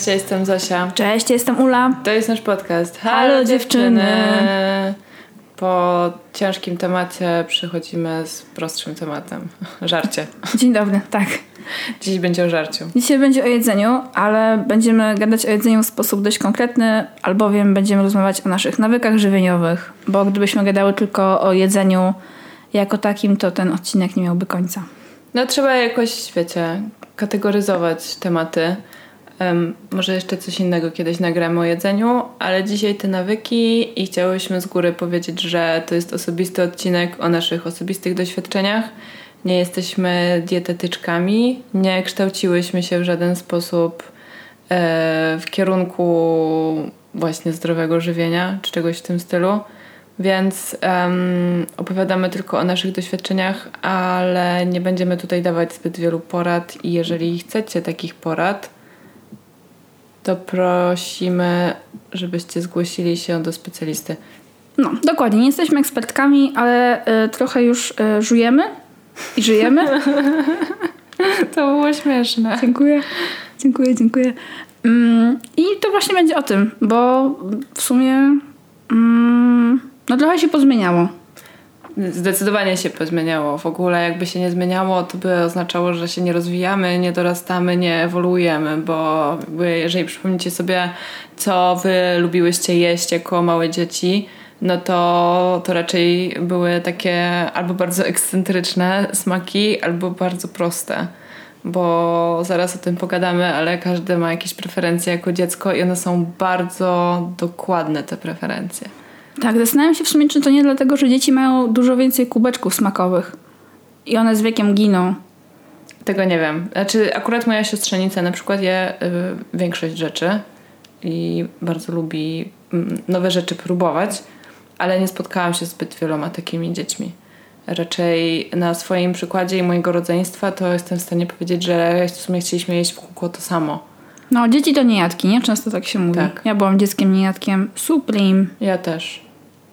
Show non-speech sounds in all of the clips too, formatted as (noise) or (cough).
Cześć, ja jestem Zosia. Cześć, jestem Ula. To jest nasz podcast. Halo, dziewczyny. Po ciężkim temacie przychodzimy z prostszym tematem. (laughs) Żarcie. Dzień dobry, tak. Dziś będzie o żarciu. Dzisiaj będzie o jedzeniu, ale będziemy gadać o jedzeniu w sposób dość konkretny, albowiem będziemy rozmawiać o naszych nawykach żywieniowych, bo gdybyśmy gadały tylko o jedzeniu jako takim, to ten odcinek nie miałby końca. No trzeba jakoś, wiecie, kategoryzować tematy. Um, może jeszcze coś innego kiedyś nagramy o jedzeniu, ale dzisiaj te nawyki i chciałyśmy z góry powiedzieć, że to jest osobisty odcinek o naszych osobistych doświadczeniach. Nie jesteśmy dietetyczkami, nie kształciłyśmy się w żaden sposób e, w kierunku właśnie zdrowego żywienia czy czegoś w tym stylu. Więc um, opowiadamy tylko o naszych doświadczeniach, ale nie będziemy tutaj dawać zbyt wielu porad i jeżeli chcecie takich porad, to prosimy, żebyście zgłosili się do specjalisty. No, dokładnie. Nie jesteśmy ekspertkami, ale y, trochę już y, żujemy i żyjemy. (laughs) to było śmieszne. Dziękuję. Dziękuję, dziękuję. Mm, I to właśnie będzie o tym, bo w sumie mm, no trochę się pozmieniało. Zdecydowanie się pozmieniało. W ogóle jakby się nie zmieniało, to by oznaczało, że się nie rozwijamy, nie dorastamy, nie ewoluujemy, bo jeżeli przypomnicie sobie, co wy lubiłyście jeść jako małe dzieci, no to, to raczej były takie albo bardzo ekscentryczne smaki, albo bardzo proste. Bo zaraz o tym pogadamy, ale każdy ma jakieś preferencje jako dziecko i one są bardzo dokładne, te preferencje. Tak, zastanawiam się w sumie, czy to nie dlatego, że dzieci mają dużo więcej kubeczków smakowych i one z wiekiem giną. Tego nie wiem. Znaczy, akurat moja siostrzenica na przykład je y, większość rzeczy i bardzo lubi y, nowe rzeczy próbować, ale nie spotkałam się zbyt wieloma takimi dziećmi. Raczej na swoim przykładzie i mojego rodzeństwa to jestem w stanie powiedzieć, że w sumie chcieliśmy jeść w kółko to samo. No, dzieci to niejadki, nie? Często tak się mówi. Tak. Ja byłam dzieckiem niejadkiem Supreme. Ja też.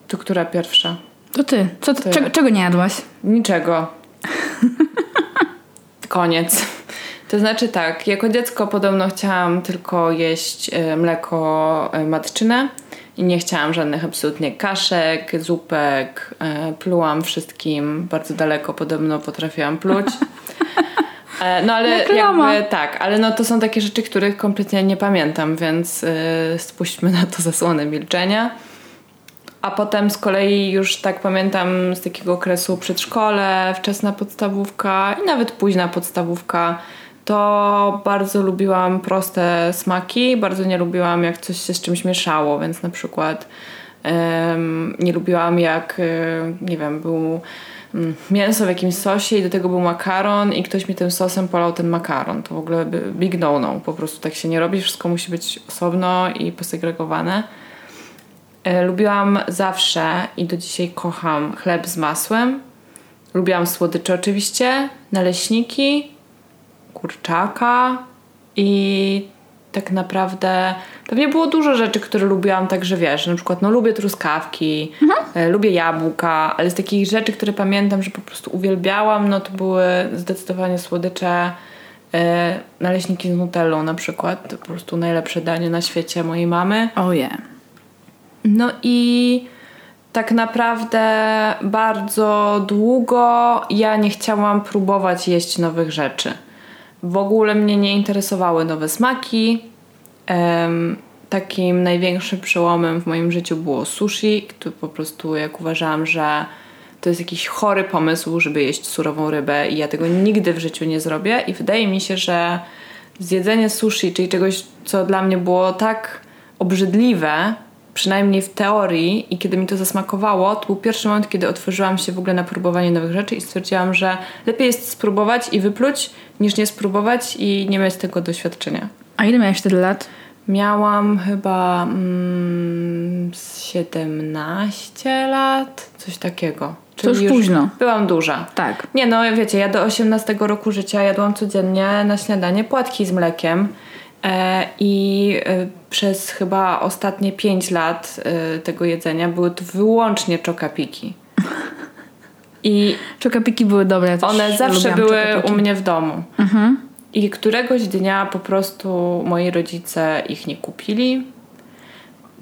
To która pierwsza? To ty. Co, czego, czego nie jadłaś? Niczego. (laughs) Koniec. To znaczy tak, jako dziecko podobno chciałam tylko jeść e, mleko e, matczyne i nie chciałam żadnych absolutnie kaszek, zupek. E, plułam wszystkim bardzo daleko, podobno potrafiłam pluć. (laughs) No ale jakby tak, ale no to są takie rzeczy, których kompletnie nie pamiętam, więc spuśćmy na to zasłonę milczenia. A potem z kolei już tak pamiętam z takiego okresu przedszkole, wczesna podstawówka i nawet późna podstawówka, to bardzo lubiłam proste smaki, bardzo nie lubiłam jak coś się z czymś mieszało, więc na przykład um, nie lubiłam jak, nie wiem, był mm, mięso w jakimś sosie i do tego był makaron i ktoś mi tym sosem polał ten makaron. To w ogóle big no-no. Po prostu tak się nie robi. Wszystko musi być osobno i posegregowane. E, lubiłam zawsze i do dzisiaj kocham chleb z masłem. Lubiłam słodycze oczywiście, naleśniki, kurczaka i tak naprawdę pewnie było dużo rzeczy, które lubiłam także wiesz, na przykład no lubię truskawki, mhm. e, lubię jabłka, ale z takich rzeczy, które pamiętam, że po prostu uwielbiałam, no to były zdecydowanie słodycze e, naleśniki z nutellą na przykład, to po prostu najlepsze danie na świecie mojej mamy. Oh yeah. No i tak naprawdę bardzo długo ja nie chciałam próbować jeść nowych rzeczy. W ogóle mnie nie interesowały nowe smaki. Um, takim największym przełomem w moim życiu było sushi, który po prostu jak uważałam, że to jest jakiś chory pomysł, żeby jeść surową rybę i ja tego nigdy w życiu nie zrobię i wydaje mi się, że zjedzenie sushi, czyli czegoś, co dla mnie było tak obrzydliwe, przynajmniej w teorii i kiedy mi to zasmakowało, to był pierwszy moment, kiedy otworzyłam się w ogóle na próbowanie nowych rzeczy i stwierdziłam, że lepiej jest spróbować i wypluć, niż nie spróbować i nie mieć tego doświadczenia. A ile miałeś wtedy lat? Miałam chyba mm, 17 lat, coś takiego. Czyli to już, już późno. Byłam duża. Tak. Nie no, wiecie, ja do 18 roku życia jadłam codziennie na śniadanie płatki z mlekiem I e, przez chyba ostatnie 5 lat e, tego jedzenia były to wyłącznie czokapiki. I czokapiki były dobre. Ja one zawsze były u mnie w domu. Mhm. I któregoś dnia po prostu moi rodzice ich nie kupili.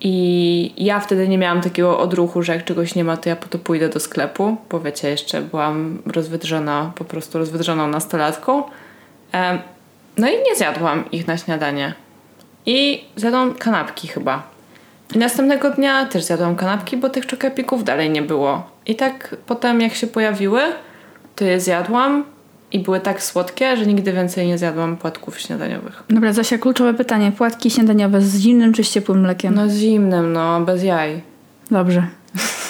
I ja wtedy nie miałam takiego odruchu, że jak czegoś nie ma, to ja po to pójdę do sklepu, bo wiecie, jeszcze byłam rozwydrzona, po prostu rozwydrzoną nastolatką. No i nie zjadłam ich na śniadanie. I zjadłam kanapki chyba. I następnego dnia też zjadłam kanapki, bo tych czokepików dalej nie było. I tak potem jak się pojawiły, to je zjadłam i były tak słodkie, że nigdy więcej nie zjadłam płatków śniadaniowych. Dobra, Zosia, kluczowe pytanie. Płatki śniadaniowe z zimnym czy z ciepłym mlekiem? No z zimnym, no, bez jaj. Dobrze. (laughs)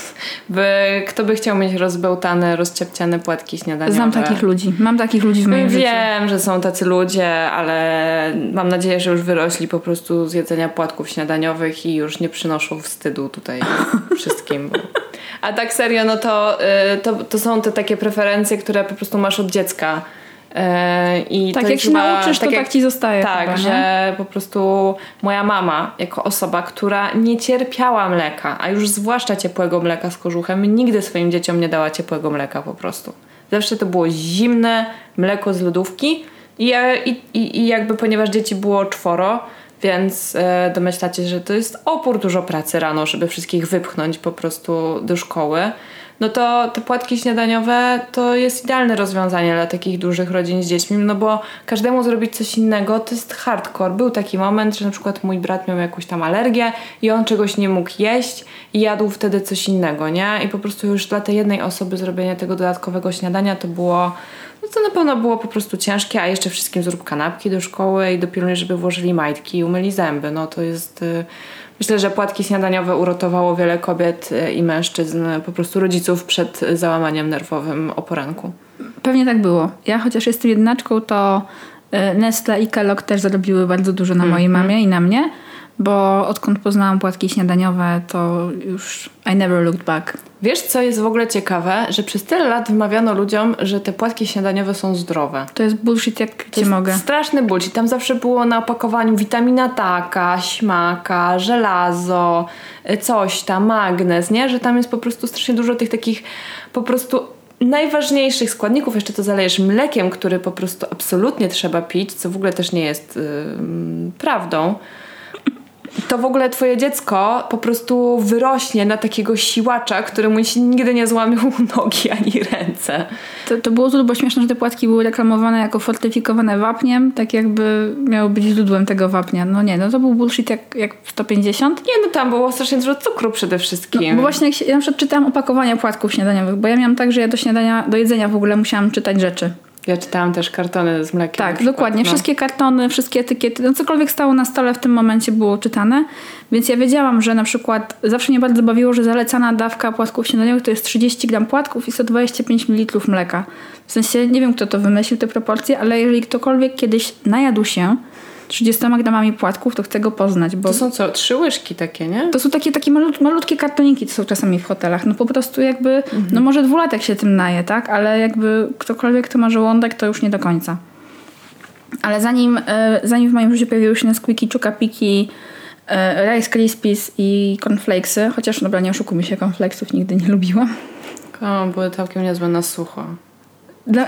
By, kto by chciał mieć rozbełtane, rozciepciane płatki śniadaniowe? Znam takich ludzi. Mam takich ludzi w moim Wiem, życiu. Wiem, że są tacy ludzie, ale mam nadzieję, że już wyrośli po prostu z jedzenia płatków śniadaniowych i już nie przynoszą wstydu tutaj (laughs) wszystkim. Bo... A tak serio, no to, y, to, to są te takie preferencje, które po prostu masz od dziecka. Y, I tak jak się chyba, nauczysz, tak to jak, tak ci zostaje. Tak, chyba, że po prostu moja mama, jako osoba, która nie cierpiała mleka, a już zwłaszcza ciepłego mleka z kożuchem, nigdy swoim dzieciom nie dała ciepłego mleka po prostu. Zawsze to było zimne mleko z lodówki i, i, i, i jakby ponieważ dzieci było czworo, więc e, domyślacie, że to jest opór dużo pracy rano, żeby wszystkich wypchnąć po prostu do szkoły no to te płatki śniadaniowe to jest idealne rozwiązanie dla takich dużych rodzin z dziećmi, no bo każdemu zrobić coś innego to jest hardcore. Był taki moment, że na przykład mój brat miał jakąś tam alergię i on czegoś nie mógł jeść i jadł wtedy coś innego, nie? I po prostu już dla tej jednej osoby zrobienie tego dodatkowego śniadania to było no to na pewno było po prostu ciężkie, a jeszcze wszystkim zrób kanapki do szkoły i dopilnuj, żeby włożyli majtki i umyli zęby. No to jest y, Myślę, że płatki śniadaniowe uratowało wiele kobiet e, i mężczyzn, po prostu rodziców przed załamaniem nerwowym o poranku. Pewnie tak było. Ja chociaż jestem jednaczką, to e, Nestle i Kellogg też zarobiły bardzo dużo na mm. mojej mamie i na mnie bo odkąd poznałam płatki śniadaniowe, to już I never looked back. Wiesz, co jest w ogóle ciekawe? Że przez tyle lat wmawiano ludziom, że te płatki śniadaniowe są zdrowe. To jest bullshit, jak to ci mogę. straszny bullshit. Tam zawsze było na opakowaniu witamina taka, śmaka, żelazo, coś tam, magnez, nie? Że tam jest po prostu strasznie dużo tych takich po prostu najważniejszych składników, jeszcze to zalejesz mlekiem, który po prostu absolutnie trzeba pić, co w ogóle też nie jest yy, prawdą to w ogóle twoje dziecko po prostu wyrośnie na takiego siłacza, który mu się nigdy nie złamił (laughs) nogi ani ręce. To, to było turbo śmieszne, że te płatki były reklamowane jako fortyfikowane wapniem, tak jakby miały być źródłem tego wapnia. No nie, no to był bullshit jak, jak 150. Nie, no tam było strasznie dużo cukru przede wszystkim. No, bo właśnie jak się, ja na przykład czytałam opakowania płatków śniadaniowych, bo ja miałam tak, że ja do śniadania, do jedzenia w ogóle musiałam czytać rzeczy. Ja czytałam też kartony z mlekiem. Tak, dokładnie. No. Wszystkie kartony, wszystkie etykiety, no cokolwiek stało na stole w tym momencie było czytane. Więc ja wiedziałam, że na przykład zawsze mnie bardzo bawiło, że zalecana dawka płatków śniadaniowych to jest 30 gram płatków i 125 ml mleka. W sensie nie wiem, kto to wymyślił, te proporcje, ale jeżeli ktokolwiek kiedyś najadł się 30 gramami płatków, to chcę go poznać. Bo to są co? Trzy łyżki takie, nie? To są takie, takie malut, malutkie kartoniki, to są czasami w hotelach. No po prostu jakby, mhm. no może dwulatek się tym naje, tak? Ale jakby ktokolwiek, kto ma żołądek, to już nie do końca. Ale zanim, e, zanim w moim życiu pojawiły się Nesquiki, Chukapiki, e, Rice Krispies i cornflakesy, chociaż dobra, nie oszukujmy się, cornflakesów nigdy nie lubiłam. O, były całkiem niezłe na sucho. Dla,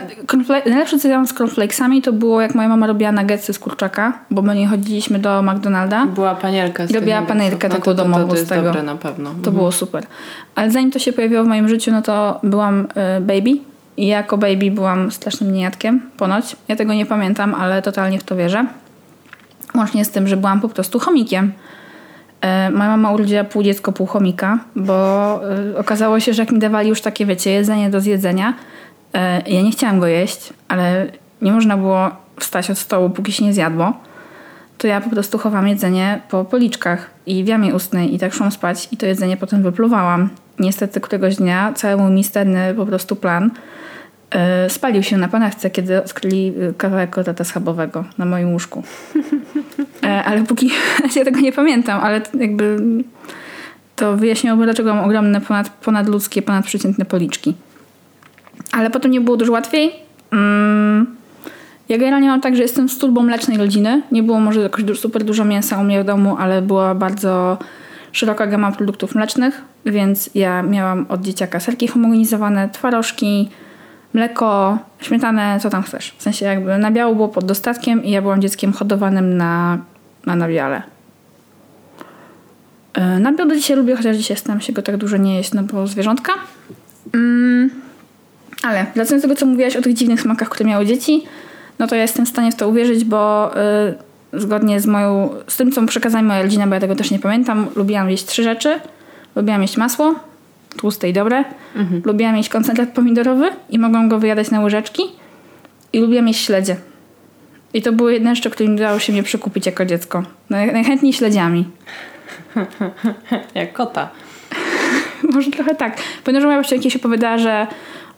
najlepsze co z cornflakesami to było jak moja mama robiła nuggetsy z kurczaka, bo my nie chodziliśmy do McDonalda. Była panierka z Robiła panierkę no taką to, domową to, to jest z tego. dobre na pewno. To mhm. było super. Ale zanim to się pojawiło w moim życiu, no to byłam y, baby i jako baby byłam strasznym niejadkiem, ponoć. Ja tego nie pamiętam, ale totalnie w to wierzę. Łącznie z tym, że byłam po prostu chomikiem. Y, moja mama urodziła pół dziecko, pół chomika, bo y, okazało się, że jak mi dawali już takie, wiecie, jedzenie do zjedzenia, ja nie chciałam go jeść, ale nie można było wstać od stołu, póki się nie zjadło. To ja po prostu chowałam jedzenie po policzkach i w jamie ustnej i tak szłam spać i to jedzenie potem wypluwałam. Niestety któregoś dnia cały mój misterny po prostu plan yy, spalił się na panachce, kiedy odkryli e, kawałek koteta schabowego na moim łóżku. Ale póki... (laughs) ja tego nie pamiętam, ale jakby to wyjaśniłoby, dlaczego mam ogromne, ponad, ponadludzkie, ponadprzeciętne policzki. Ale potem nie było dużo łatwiej. Mm. Ja generalnie mam tak, że jestem z turbą mlecznej rodziny. Nie było może jakoś super dużo mięsa u mnie w domu, ale była bardzo szeroka gama produktów mlecznych, więc ja miałam od dzieciaka serki homogenizowane, twarożki, mleko, śmietanę, co tam chcesz. W sensie jakby nabiału było pod dostatkiem i ja byłam dzieckiem hodowanym na, na nabiale. Yy, nabiał do dzisiaj lubię, chociaż dzisiaj staram się go tak dużo nie jeść, no bo zwierzątka. Mm, ale wracając do tego, co mówiłaś o tych dziwnych smakach, które miały dzieci, no to ja jestem w stanie w to uwierzyć, bo yy, zgodnie z moją, z tym, co przekazała moja rodzina, bo ja tego też nie pamiętam, lubiłam jeść trzy rzeczy. Lubiłam jeść masło, tłuste i dobre. Mhm. Lubiłam jeść koncentrat pomidorowy i mogłam go wyjadać na łyżeczki. I lubiłam jeść śledzie. I to były jedne rzeczy, którymi dało się mnie przekupić jako dziecko. Najchętniej śledziami. (laughs) Jak kota. (laughs) Może trochę tak. Pamiętam, że moja babcia kiedyś opowiadała, że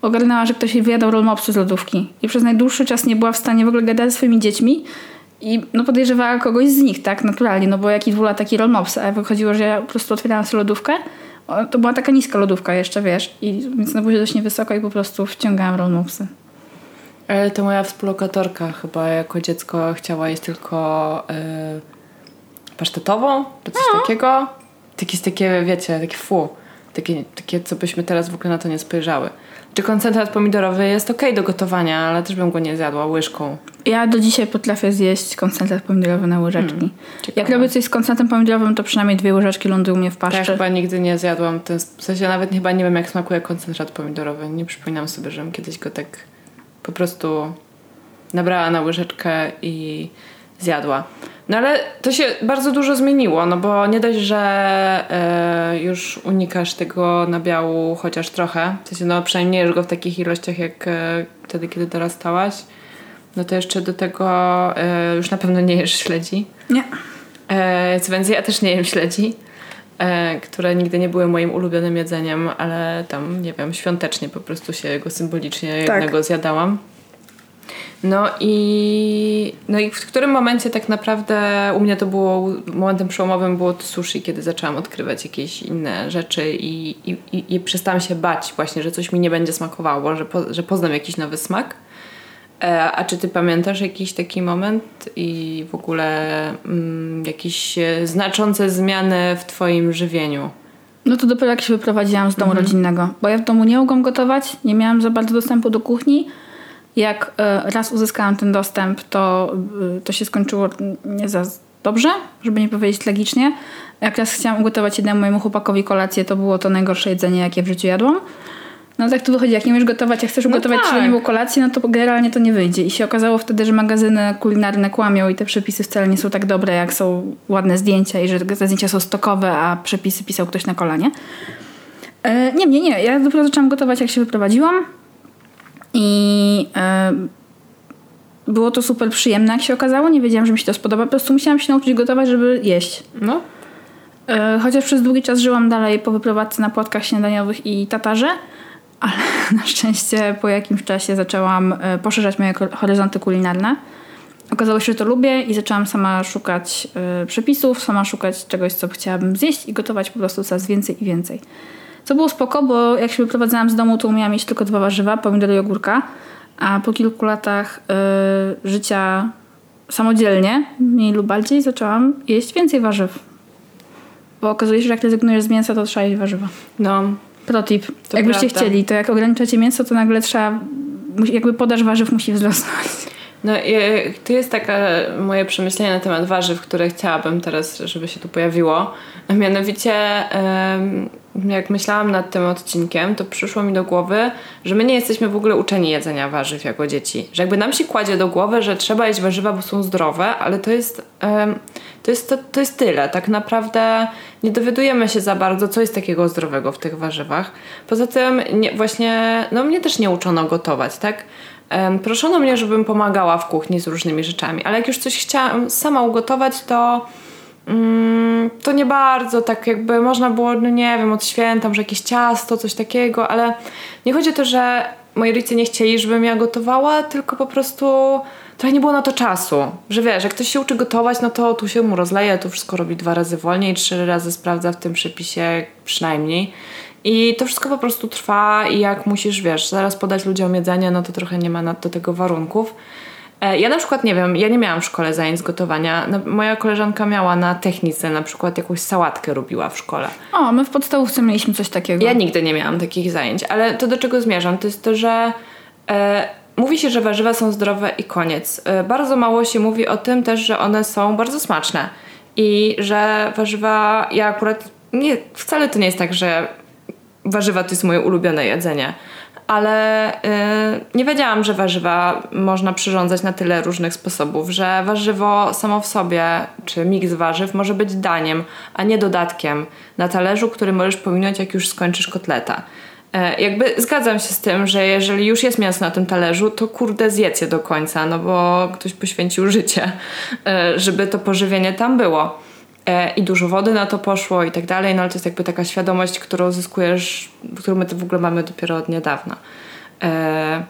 ogarnęła, że ktoś jej wyjadał rollmopsy z lodówki. I przez najdłuższy czas nie była w stanie w ogóle gadać ze swoimi dziećmi. I no podejrzewała kogoś z nich, tak? Naturalnie, no bo jaki dwula taki rollmops. A wychodziło, że ja po prostu otwierałam sobie lodówkę. To była taka niska lodówka jeszcze, wiesz. I, więc na buzie dość niewysoko i po prostu wciągałam rollmopsy. Ale to moja współlokatorka chyba jako dziecko chciała jeść tylko yy, pasztetową, czy coś no. takiego. Takie, takie, wiecie, takie fu. Takie, takie, co byśmy teraz w ogóle na to nie spojrzały. Czy koncentrat pomidorowy jest ok do gotowania, ale też bym go nie zjadła łyżką. Ja do dzisiaj potrafię zjeść koncentrat pomidorowy na łyżeczki. Hmm, Jak robię coś z koncentratem pomidorowym, to przynajmniej dwie łyżeczki lądują mnie w paszczy. Ja chyba nigdy nie zjadłam. Ten, w sensie nawet chyba nie wiem, jak smakuje koncentrat pomidorowy. Nie przypominam sobie, żebym kiedyś go tak po prostu nabrała na łyżeczkę i zjadła. No ale to się bardzo dużo zmieniło, no bo nie dość, że e, już unikasz tego nabiału chociaż trochę, w sensie no przynajmniej go w takich ilościach jak e, wtedy, kiedy dorastałaś, no to jeszcze do tego e, już na pewno nie jesz śledzi. Nie. Co więcej, ja też nie jem śledzi, które nigdy nie były moim ulubionym jedzeniem, ale tam, nie wiem, świątecznie po prostu się go symbolicznie tak. jednego zjadałam. No i, no i w którym momencie tak naprawdę u mnie to było, momentem przełomowym było to sushi, kiedy zaczęłam odkrywać jakieś inne rzeczy i, i, i, i przestałam się bać właśnie, że coś mi nie będzie smakowało, że, po, że poznam jakiś nowy smak. E, a czy ty pamiętasz jakiś taki moment i w ogóle mm, jakieś e, znaczące zmiany w twoim żywieniu? No to dopiero jak się wyprowadziłam z domu mhm. rodzinnego, bo ja w domu nie mogłam gotować, nie miałam za bardzo dostępu do kuchni, jak e, raz uzyskałam ten dostęp, to, e, to się skończyło nie za dobrze, żeby nie powiedzieć tragicznie. Jak raz chciałam ugotować jednemu mojemu chłopakowi kolację, to było to najgorsze jedzenie, jakie w życiu jadłam. No tak to wychodzi, jak nie umiesz gotować, jak chcesz no ugotować no tak. niemu kolację, no to generalnie to nie wyjdzie. I się okazało wtedy, że magazyny kulinarne kłamią i te przepisy wcale nie są tak dobre, jak są ładne zdjęcia i że te zdjęcia są stokowe, a przepisy pisał ktoś na kolanie. E, nie, nie, nie. Ja dopiero zaczęłam gotować, jak się wyprowadziłam. I e, było to super przyjemne, jak się okazało. Nie wiedziałam, że mi się to spodoba. Po prostu musiałam się nauczyć gotować, żeby jeść. No. E, chociaż przez długi czas żyłam dalej po wyprowadzce na płatkach śniadaniowych i tatarze, ale (laughs) na szczęście po jakimś czasie zaczęłam e, poszerzać moje horyzonty kulinarne. Okazało się, że to lubię i zaczęłam sama szukać przepisów, sama szukać czegoś, co chciałabym zjeść i gotować po prostu coraz więcej i więcej. Co było spoko, bo jak się wyprowadzałam z domu, to umiałam mieć tylko dwa warzywa, pomidory i ogórka. A po kilku latach y, życia samodzielnie, mniej lub bardziej, zaczęłam jeść więcej warzyw. Bo okazuje się, że jak rezygnujesz z mięsa, to trzeba jeść warzywa. No. Protip. To Jakbyście prawda. chcieli, to jak ograniczacie mięso, to nagle trzeba, jakby podaż warzyw musi wzrosnąć. No i to jest takie moje przemyślenie na temat warzyw, które chciałabym teraz, żeby się tu pojawiło. Mianowicie jak myślałam nad tym odcinkiem, to przyszło mi do głowy, że my nie jesteśmy w ogóle uczeni jedzenia warzyw jako dzieci. Że jakby nam się kładzie do głowy, że trzeba jeść warzywa, bo są zdrowe, ale to jest, to jest, to, to jest tyle. Tak naprawdę nie dowiadujemy się za bardzo, co jest takiego zdrowego w tych warzywach. Poza tym nie, właśnie, no mnie też nie uczono gotować, tak? Proszono mnie, żebym pomagała w kuchni z różnymi rzeczami, ale jak już coś chciałam sama ugotować, to to nie bardzo tak jakby można było, no nie wiem, od święta, może jakieś ciasto, coś takiego, ale nie chodzi o to, że moi rodzice nie chcieli, żebym ja gotowała, tylko po prostu trochę nie było na to czasu. Że wiesz, jak ktoś się uczy gotować, no to tu się mu rozleje, tu wszystko robi dwa razy wolniej, trzy razy sprawdza w tym przepisie przynajmniej. I to wszystko po prostu trwa i jak musisz, wiesz, zaraz podać ludziom jedzenie, no to trochę nie ma do tego warunków. E, ja na przykład nie wiem, ja nie miałam w szkole zajęć gotowania. Moja koleżanka miała na technice na przykład jakąś sałatkę robiła w szkole. O, my w podstawówce mieliśmy coś takiego. Ja nigdy nie miałam takich zajęć, ale to do czego zmierzam, to jest to, że E, mówi się, że warzywa są zdrowe i koniec. E, bardzo mało się mówi o tym też, że one są bardzo smaczne. I że warzywa, ja akurat nie, wcale to nie jest tak, że warzywa to jest moje ulubione jedzenie ale y, nie wiedziałam, że warzywa można przyrządzać na tyle różnych sposobów, że warzywo samo w sobie, czy miks warzyw może być daniem, a nie dodatkiem na talerzu, który możesz pominąć, jak już skończysz kotleta. Y, jakby zgadzam się z tym, że jeżeli już jest mięso na tym talerzu, to kurde zjedz je do końca, no bo ktoś poświęcił życie, y, żeby to pożywienie tam było. E, i dużo wody na to poszło i tak dalej, no ale to jest jakby taka świadomość, którą zyskujesz, którą my to w ogóle mamy dopiero od niedawna. E,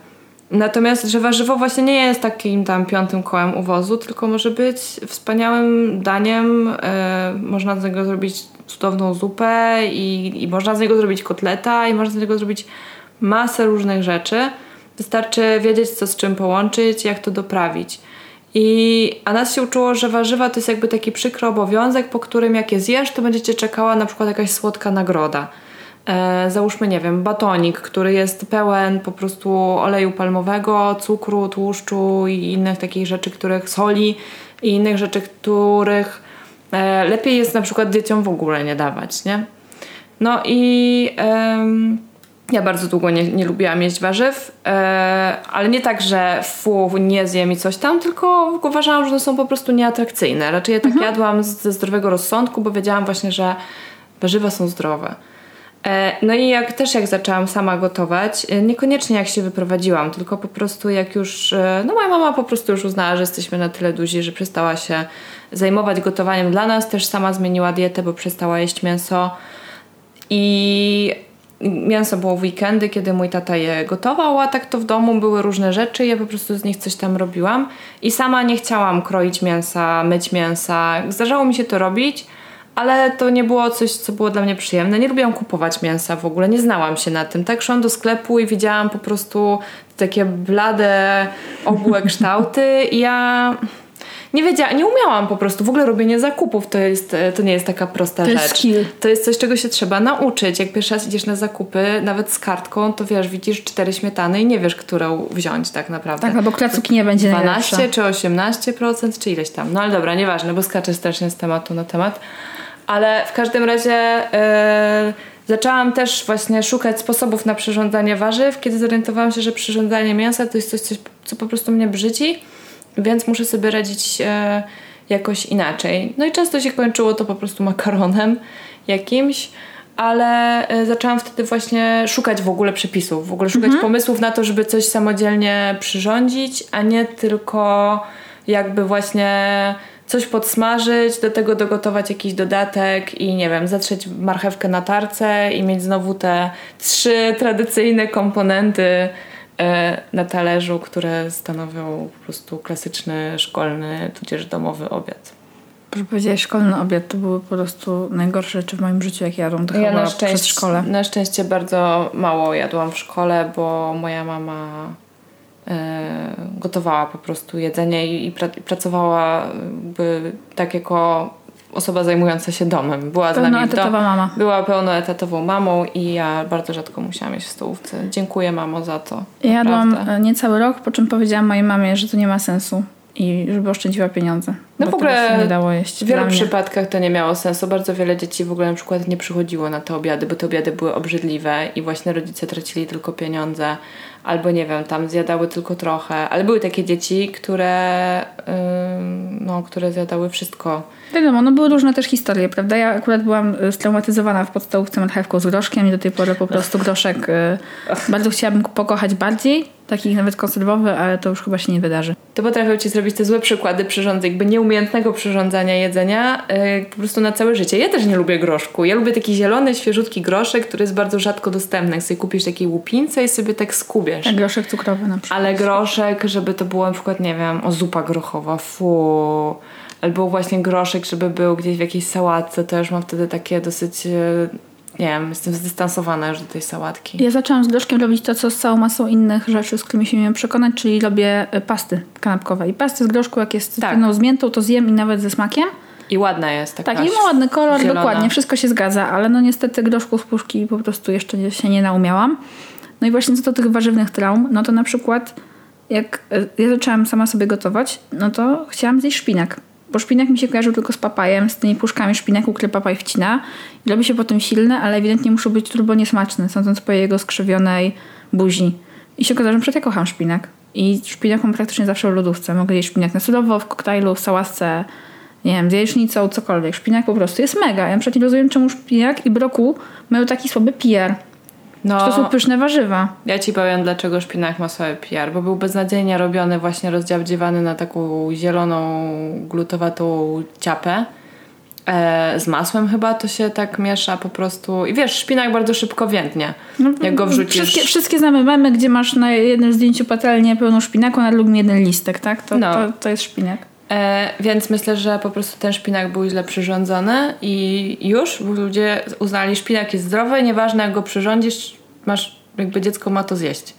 natomiast, że warzywo właśnie nie jest takim tam piątym kołem uwozu, tylko może być wspaniałym daniem. E, można z niego zrobić cudowną zupę i, i można z niego zrobić kotleta i można z niego zrobić masę różnych rzeczy. Wystarczy wiedzieć, co z czym połączyć, jak to doprawić. I, a nas się uczyło, że warzywa to jest jakby taki przykry obowiązek, po którym jak je zjesz, to będziecie czekała na przykład jakaś słodka nagroda. E, załóżmy, nie wiem, batonik, który jest pełen po prostu oleju palmowego, cukru, tłuszczu i innych takich rzeczy, których soli i innych rzeczy, których e, lepiej jest na przykład dzieciom w ogóle nie dawać, nie? No i... Ja bardzo długo nie, nie lubiłam jeść warzyw, e, ale nie tak, że fu, nie zjem i coś tam, tylko uważałam, że one są po prostu nieatrakcyjne. Raczej ja tak mhm. jadłam ze zdrowego rozsądku, bo wiedziałam właśnie, że warzywa są zdrowe. E, no i jak też jak zaczęłam sama gotować, e, niekoniecznie jak się wyprowadziłam, tylko po prostu jak już, no moja mama po prostu już uznała, że jesteśmy na tyle duzi, że przestała się zajmować gotowaniem dla nas, też sama zmieniła dietę, bo przestała jeść mięso i mięso było w weekendy, kiedy mój tata je gotował, a tak to w domu były różne rzeczy, ja po prostu z nich coś tam robiłam i sama nie chciałam kroić mięsa, myć mięsa. Zdarzało mi się to robić, ale to nie było coś, co było dla mnie przyjemne. Nie lubiłam kupować mięsa w ogóle, nie znałam się na tym. Tak szłam do sklepu i widziałam po prostu takie blade, obłe kształty i ja nie wiedziałam, nie umiałam po prostu. W ogóle robienie zakupów to, jest, e, to nie jest taka prosta to rzecz. Skill. To jest coś, czego się trzeba nauczyć. Jak pierwszy raz idziesz na zakupy, nawet z kartką, to wiesz, widzisz cztery śmietany i nie wiesz, którą wziąć tak naprawdę. Tak, no bo klacuki nie będzie 12 najlepsza. czy 18% czy ileś tam. No ale dobra, nieważne, bo skaczę strasznie z tematu na temat. Ale w każdym razie... Yy, zaczęłam też właśnie szukać sposobów na przyrządzanie warzyw, kiedy zorientowałam się, że przyrządzanie mięsa to jest coś, coś co po prostu mnie brzydzi więc muszę sobie radzić e, jakoś inaczej. No i często się kończyło to po prostu makaronem jakimś, ale e, zaczęłam wtedy właśnie szukać w ogóle przepisów, w ogóle szukać mhm. pomysłów na to, żeby coś samodzielnie przyrządzić, a nie tylko jakby właśnie coś podsmażyć, do tego dogotować jakiś dodatek i nie wiem, zatrzeć marchewkę na tarce i mieć znowu te trzy tradycyjne komponenty na talerzu, które stanowią po prostu klasyczny, szkolny, tudzież domowy obiad. Proszę powiedzieć, szkolny obiad to były po prostu najgorsze rzeczy w moim życiu, jak jadłam to ja na szczęście, szkole. Na szczęście bardzo mało jadłam w szkole, bo moja mama e, gotowała po prostu jedzenie i, i, pra, i pracowała jakby tak jako osoba zajmująca się domem. Była z nami mama. Była pełnoetatową mamą i ja bardzo rzadko musiałam jeść w stołówce. Dziękuję mamo za to. Ja jadłam e, niecały rok, po czym powiedziałam mojej mamie, że to nie ma sensu i żeby oszczędziła pieniądze. No w ogóle nie dało jeść. W wielu przypadkach to nie miało sensu. Bardzo wiele dzieci w ogóle na przykład nie przychodziło na te obiady, bo te obiady były obrzydliwe i właśnie rodzice tracili tylko pieniądze albo nie wiem, tam zjadały tylko trochę, ale były takie dzieci, które, yy, no, które zjadały wszystko. Wiadomo, no były różne też historie, prawda? Ja akurat byłam y, straumatyzowana w podstawówce marchewką z groszkiem i do tej pory po prostu groszek yy, bardzo chciałabym pokochać bardziej, taki nawet konserwowy, ale to już chyba się nie wydarzy. To potrafią ci zrobić te złe przykłady przyrządzeń, jakby nieumiejętnego przyrządzania jedzenia yy, po prostu na całe życie. Ja też nie lubię groszku. Ja lubię taki zielony, świeżutki groszek, który jest bardzo rzadko dostępny. Jak sobie kupisz takiej łupince i sobie tak skubiesz. Tak, groszek cukrowy na przykład. Ale groszek, żeby to było na przykład, nie wiem, o zupa grochowa, fu. Albo właśnie groszek, żeby był gdzieś w jakiejś sałatce, to już mam wtedy takie dosyć e, nie wiem, jestem zdystansowana już do tej sałatki. Ja zaczęłam z groszkiem robić to, co z całą masą innych rzeczy, z którymi się miałam przekonać, czyli robię e, pasty kanapkowe. I pasty z groszku, jak jest tak. z miętą, to zjem i nawet ze smakiem. I ładna jest taka. Tak, i ma ładny kolor, zielona. dokładnie, wszystko się zgadza, ale no niestety groszku z puszki po prostu jeszcze się nie naumiałam. No i właśnie co do tych warzywnych traum, no to na przykład jak e, ja zaczęłam sama sobie gotować, no to chciałam zjeść szpinak. Bo szpinak mi się kojarzył tylko z papajem, z tymi puszkami szpinaku, który papaj wcina. I robi się potem silny, ale ewidentnie muszą być turbo niesmaczne, sądząc po jego skrzywionej buzi. I się okazało, że przecież ja kocham szpinak. I szpinak mam praktycznie zawsze w lodówce. Mogę jeść szpinak na surowo, w koktajlu, w sałasce, nie wiem, z jajecznicą, cokolwiek. Szpinak po prostu jest mega. Ja na nie rozumiem, czemu szpinak i brokuł mają taki słaby PR. No, to są pyszne warzywa. Ja ci powiem, dlaczego szpinak ma słaby PR, bo był beznadziejnie robiony, właśnie rozdziałdziewany na taką zieloną, glutowatą ciapę. E, z masłem chyba to się tak miesza po prostu. I wiesz, szpinak bardzo szybko więdnie. No, jak go wrzucisz. Wszystkie, wszystkie znamy memy, gdzie masz na jednym zdjęciu patelnię pełną szpinaku, na drugim jeden listek, tak? To, no. to, to jest szpinak. E, więc myślę, że po prostu ten szpinak był źle przyrządzony i już ludzie uznali, szpinak jest zdrowy, nieważne jak go przyrządzisz, masz, jakby dziecko ma to zjeść.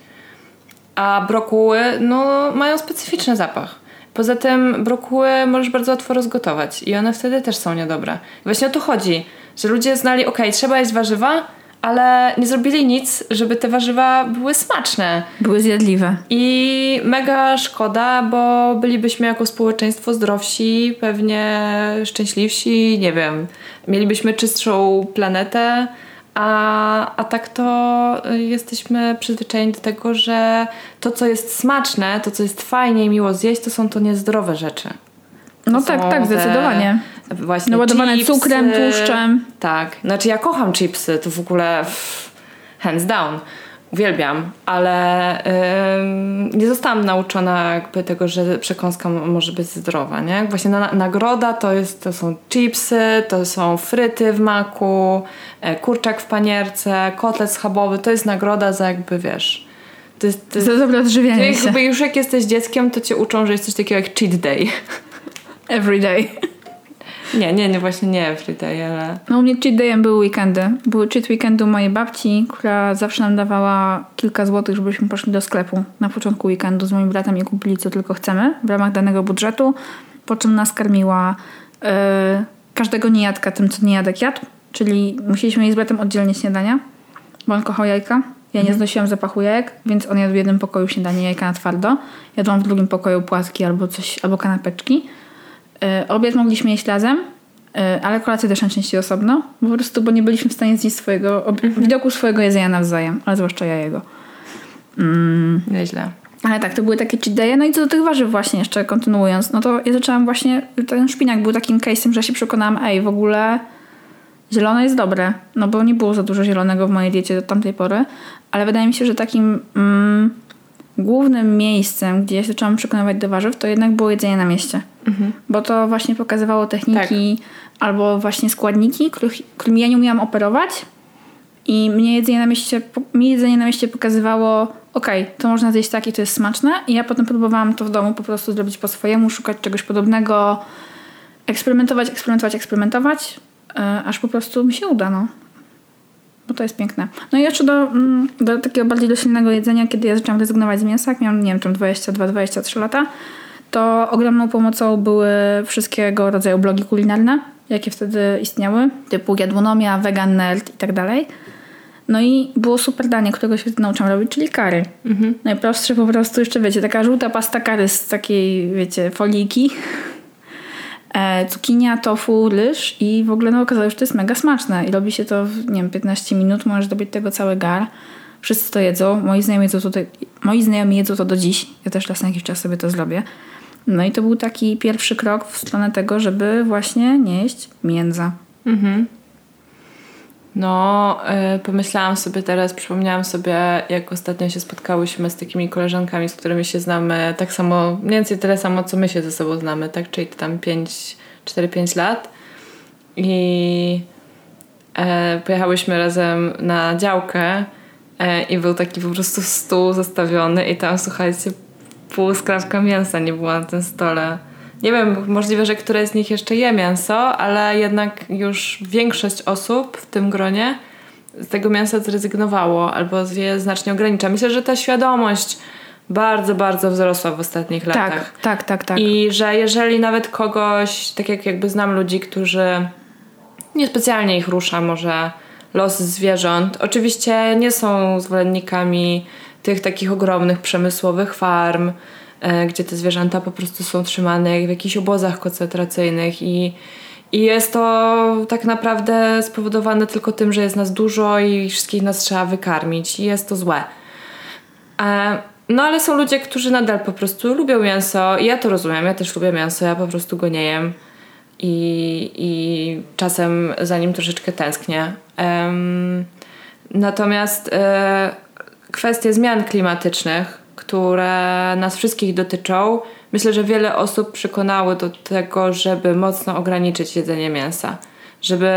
A brokuły, no, mają specyficzny zapach. Poza tym brokuły możesz bardzo łatwo rozgotować i one wtedy też są niedobre. Właśnie o to chodzi, że ludzie znali, ok, trzeba jeść warzywa, ale nie zrobili nic, żeby te warzywa były smaczne. Były zjadliwe. I mega szkoda, bo bylibyśmy jako społeczeństwo zdrowsi, pewnie szczęśliwsi, nie wiem. Mielibyśmy czystszą planetę, a, a tak to jesteśmy przyzwyczajeni do tego, że to, co jest smaczne, to, co jest fajnie i miło zjeść, to są to niezdrowe rzeczy. No tak, tak, zdecydowanie. Właśnie Naładowane chipsy. cukrem, tłuszczem. Tak. Znaczy ja kocham chipsy, to w ogóle hands down. Uwielbiam, ale yy, nie zostałam nauczona jakby tego, że przekąska może być zdrowa, nie? Właśnie na, nagroda to, jest, to są chipsy, to są fryty w maku, e, kurczak w panierce, kotlet schabowy, to jest nagroda za jakby, wiesz... To jest, to jest, za dobre odżywianie. Jakby już jak jesteś dzieckiem, to cię uczą, że jest coś takiego jak cheat day. Every day. Nie, nie, nie, właśnie nie everyday, ale... No u mnie cheat dayem były weekendy. Były cheat weekendu mojej babci, która zawsze nam dawała kilka złotych, żebyśmy poszli do sklepu na początku weekendu z moim bratem i kupili co tylko chcemy w ramach danego budżetu, po czym nas karmiła yy, każdego niejadka tym, co niejadek jadł, czyli musieliśmy jeść z bratem oddzielnie śniadania, bo on kochał jajka. Ja nie mhm. znosiłam zapachu jajek, więc on jadł w jednym pokoju śniadanie jajka na twardo. Jadłam w drugim pokoju płatki albo coś, albo kanapeczki. E, obiad mogliśmy jeść razem, e, ale kolację też najczęściej osobno, po prostu, bo nie byliśmy w stanie zjeść swojego, mhm. widoku swojego jedzenia nawzajem, ale zwłaszcza ja jego. Mm. Nieźle. Ale tak, to były takie cheat day'e. No i co do tych warzyw właśnie jeszcze kontynuując, no to ja zaczęłam właśnie, ten szpinak był takim case'em, że się przekonałam, ej, w ogóle zielone jest dobre, no bo nie było za dużo zielonego w mojej diecie do tamtej pory, ale wydaje mi się, że takim mm, głównym miejscem, gdzie ja się zaczęłam przekonywać do warzyw, to jednak było jedzenie na mieście. Mhm. Bo to właśnie pokazywało techniki tak. albo właśnie składniki, których, którymi ja nie umiałam operować. I mnie jedzenie na mieście, mi jedzenie na mieście pokazywało, okej, okay, to można zjeść tak i to jest smaczne. I ja potem próbowałam to w domu po prostu zrobić po swojemu, szukać czegoś podobnego, eksperymentować, eksperymentować, eksperymentować, yy, aż po prostu mi się uda. No bo to jest piękne. No i jeszcze do, mm, do takiego bardziej dosilnego jedzenia, kiedy ja zaczęłam rezygnować z mięsa, jak miałam, nie wiem, tam 22-23 lata, to ogromną pomocą były wszystkiego rodzaju blogi kulinarne, jakie wtedy istniały, typu jadłonomia, vegan nerd i tak dalej. No i było super danie, którego się nauczyłam robić, czyli kary. Mhm. Najprostsze po prostu jeszcze, wiecie, taka żółta pasta kary z takiej, wiecie, foliki cukinia, tofu, ryż i w ogóle no, okazało się, że to jest mega smaczne i robi się to w nie wiem, 15 minut, możesz zrobić tego cały gar. Wszyscy to jedzą, moi znajomi jedzą to, moi znajomi jedzą to do dziś, ja też raz na jakiś czas sobie to zrobię. No i to był taki pierwszy krok w stronę tego, żeby właśnie nie jeść. Mhm. No, yy, pomyślałam sobie teraz, przypomniałam sobie, jak ostatnio się spotkałyśmy z takimi koleżankami, z którymi się znamy, tak samo, mniej więcej tyle samo, co my się ze sobą znamy, tak? Czyli tam 4-5 lat. I e, pojechałyśmy razem na działkę e, i był taki po prostu stół zastawiony i tam, słuchajcie, pół skrawka mięsa nie było na tym stole. Nie wiem, możliwe, że któreś z nich jeszcze je mięso, ale jednak już większość osób w tym gronie z tego mięsa zrezygnowało albo je znacznie ogranicza. Myślę, że ta świadomość bardzo, bardzo wzrosła w ostatnich tak, latach. Tak, tak, tak, tak. I że jeżeli nawet kogoś, tak jak jakby znam ludzi, którzy niespecjalnie ich rusza może los zwierząt. Oczywiście nie są zwolennikami tych takich ogromnych przemysłowych farm, gdzie te zwierzęta po prostu są trzymane w jakichś obozach koncentracyjnych i, i jest to tak naprawdę spowodowane tylko tym, że jest nas dużo i wszystkich nas trzeba wykarmić i jest to złe. E, no ale są ludzie, którzy nadal po prostu lubią mięso i ja to rozumiem, ja też lubię mięso, ja po prostu go nie jem i, i czasem za nim troszeczkę tęsknię. Natomiast e, kwestie zmian klimatycznych, które nas wszystkich dotyczą, myślę, że wiele osób przekonały do tego, żeby mocno ograniczyć jedzenie mięsa. Żeby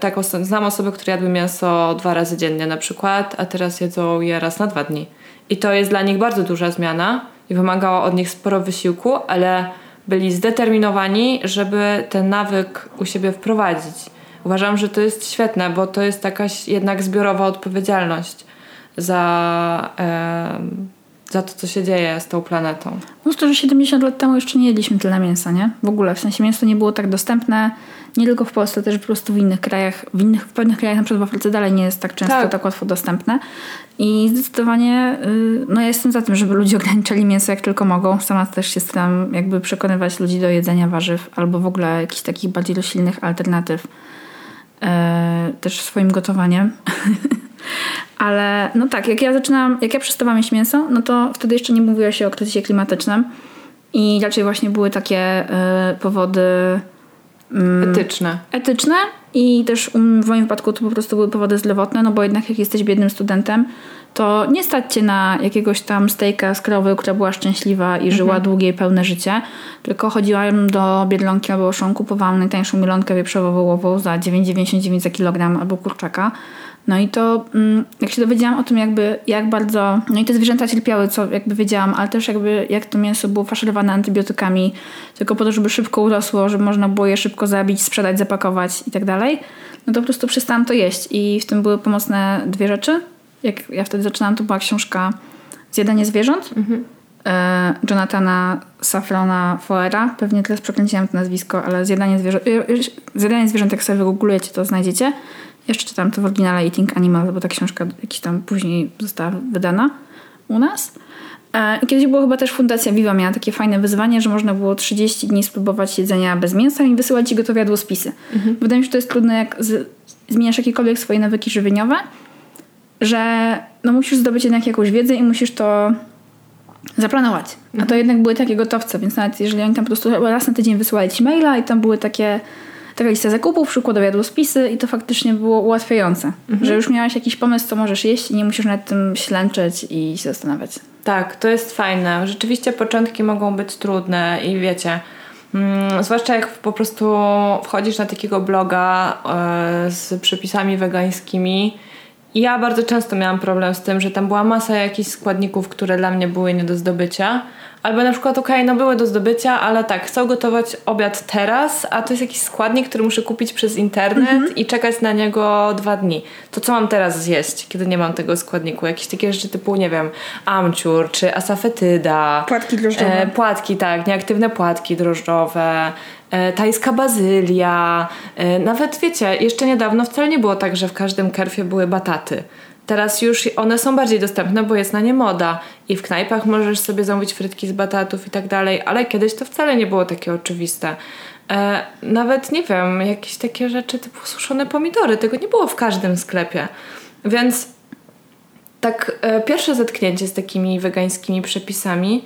tak, znam osoby, które jadły mięso dwa razy dziennie na przykład, a teraz jedzą je raz na dwa dni. I to jest dla nich bardzo duża zmiana i wymagało od nich sporo wysiłku, ale byli zdeterminowani, żeby ten nawyk u siebie wprowadzić. Uważam, że to jest świetne, bo to jest jakaś jednak zbiorowa odpowiedzialność za, e, za to, co się dzieje z tą planetą. No to, że 70 lat temu jeszcze nie jedliśmy tyle mięsa, nie? W ogóle, w sensie mięso nie było tak dostępne, nie tylko w Polsce, też po prostu w innych krajach, w, innych, w pewnych krajach, na przykład w Afryce dalej nie jest tak często, tak, tak łatwo dostępne. I zdecydowanie, y, no ja jestem za tym, żeby ludzie ograniczali mięso jak tylko mogą. Sama też się staram jakby przekonywać ludzi do jedzenia warzyw albo w ogóle jakichś takich bardziej roślinnych alternatyw e, też swoim gotowaniem. (laughs) Ale no tak, jak ja zaczynałam, jak ja przestawałam jeść mięso, no to wtedy jeszcze nie mówiło się o kryzysie klimatycznym i raczej właśnie były takie y, powody mm, etyczne. Etyczne i też w moim wypadku to po prostu były powody zdrowotne, no bo jednak jak jesteś biednym studentem, to nie stać cię na jakiegoś tam stejka z krowy, która była szczęśliwa i żyła mhm. długie, pełne życie, tylko chodziłam do Biedlonki albo Oszą, kupowałam najtańszą milonkę wieprzowo-wołową za 9,99 za kilogram albo kurczaka no i to, mm, jak się dowiedziałam o tym, jakby, jak bardzo, no i te zwierzęta cierpiały, co jakby wiedziałam, ale też jakby, jak to mięso było faszerowane antybiotykami, tylko po to, żeby szybko urosło, żeby można było je szybko zabić, sprzedać, zapakować i tak dalej, no to po prostu przestałam to jeść. I w tym były pomocne dwie rzeczy. Jak ja wtedy zaczynałam, to była książka Zjadanie zwierząt. Mhm. E, Jonathana Safrona Foera. Pewnie teraz przekręciłam to nazwisko, ale Zjadanie zwierząt, e, e, Zjadanie zwierząt, jak sobie wygooglujecie, to znajdziecie. Jeszcze czytam to w oryginale Eating Animal, bo ta książka jakiś tam później została wydana u nas. E, kiedyś było chyba też Fundacja Viva miała takie fajne wyzwanie, że można było 30 dni spróbować jedzenia bez mięsa i wysyłać ci gotowe jadłospisy. Mhm. Wydaje mi się, że to jest trudne, jak z, zmieniasz jakiekolwiek swoje nawyki żywieniowe, że no musisz zdobyć jednak jakąś wiedzę i musisz to zaplanować. A to mhm. jednak były takie gotowce, więc nawet jeżeli oni tam po prostu raz na tydzień wysyłali ci maila i tam były takie taka lista zakupów, przykładowe jadłospisy i to faktycznie było ułatwiające. Mhm. Że już miałaś jakiś pomysł, co możesz jeść i nie musisz nad tym ślęczeć i się zastanawiać. Tak, to jest fajne. Rzeczywiście początki mogą być trudne i wiecie... Mm, zwłaszcza jak po prostu wchodzisz na takiego bloga e, z przepisami wegańskimi. Ja bardzo często miałam problem z tym, że tam była masa jakichś składników, które dla mnie były nie do zdobycia. Albo na przykład, okej, okay, no były do zdobycia, ale tak, chcę gotować obiad teraz, a to jest jakiś składnik, który muszę kupić przez internet mm -hmm. i czekać na niego dwa dni. To co mam teraz zjeść, kiedy nie mam tego składniku? Jakieś takie rzeczy typu, nie wiem, amciur czy asafetyda. Płatki drożdżowe. E, płatki, tak, nieaktywne płatki drożdżowe. E, tajska bazylia. E, nawet wiecie, jeszcze niedawno wcale nie było tak, że w każdym kerfie były bataty. Teraz już one są bardziej dostępne, bo jest na nie moda i w knajpach możesz sobie zamówić frytki z batatów i tak dalej, ale kiedyś to wcale nie było takie oczywiste. E, nawet nie wiem, jakieś takie rzeczy typu suszone pomidory, tego nie było w każdym sklepie. Więc tak e, pierwsze zetknięcie z takimi wegańskimi przepisami,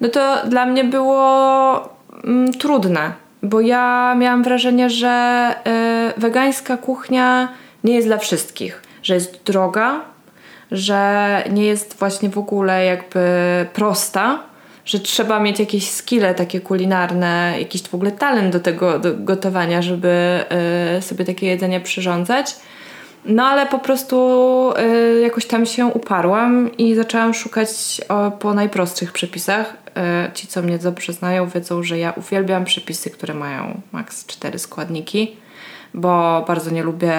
no to dla mnie było mm, trudne, bo ja miałam wrażenie, że e, wegańska kuchnia nie jest dla wszystkich że jest droga, że nie jest właśnie w ogóle jakby prosta, że trzeba mieć jakieś skille takie kulinarne, jakiś w ogóle talent do tego do gotowania, żeby y, sobie takie jedzenie przyrządzać. No ale po prostu y, jakoś tam się uparłam i zaczęłam szukać o, po najprostszych przepisach. e, ci, co mnie dobrze znają, wiedzą, że ja uwielbiam przepisy, które mają maks 4 składniki bo bardzo nie lubię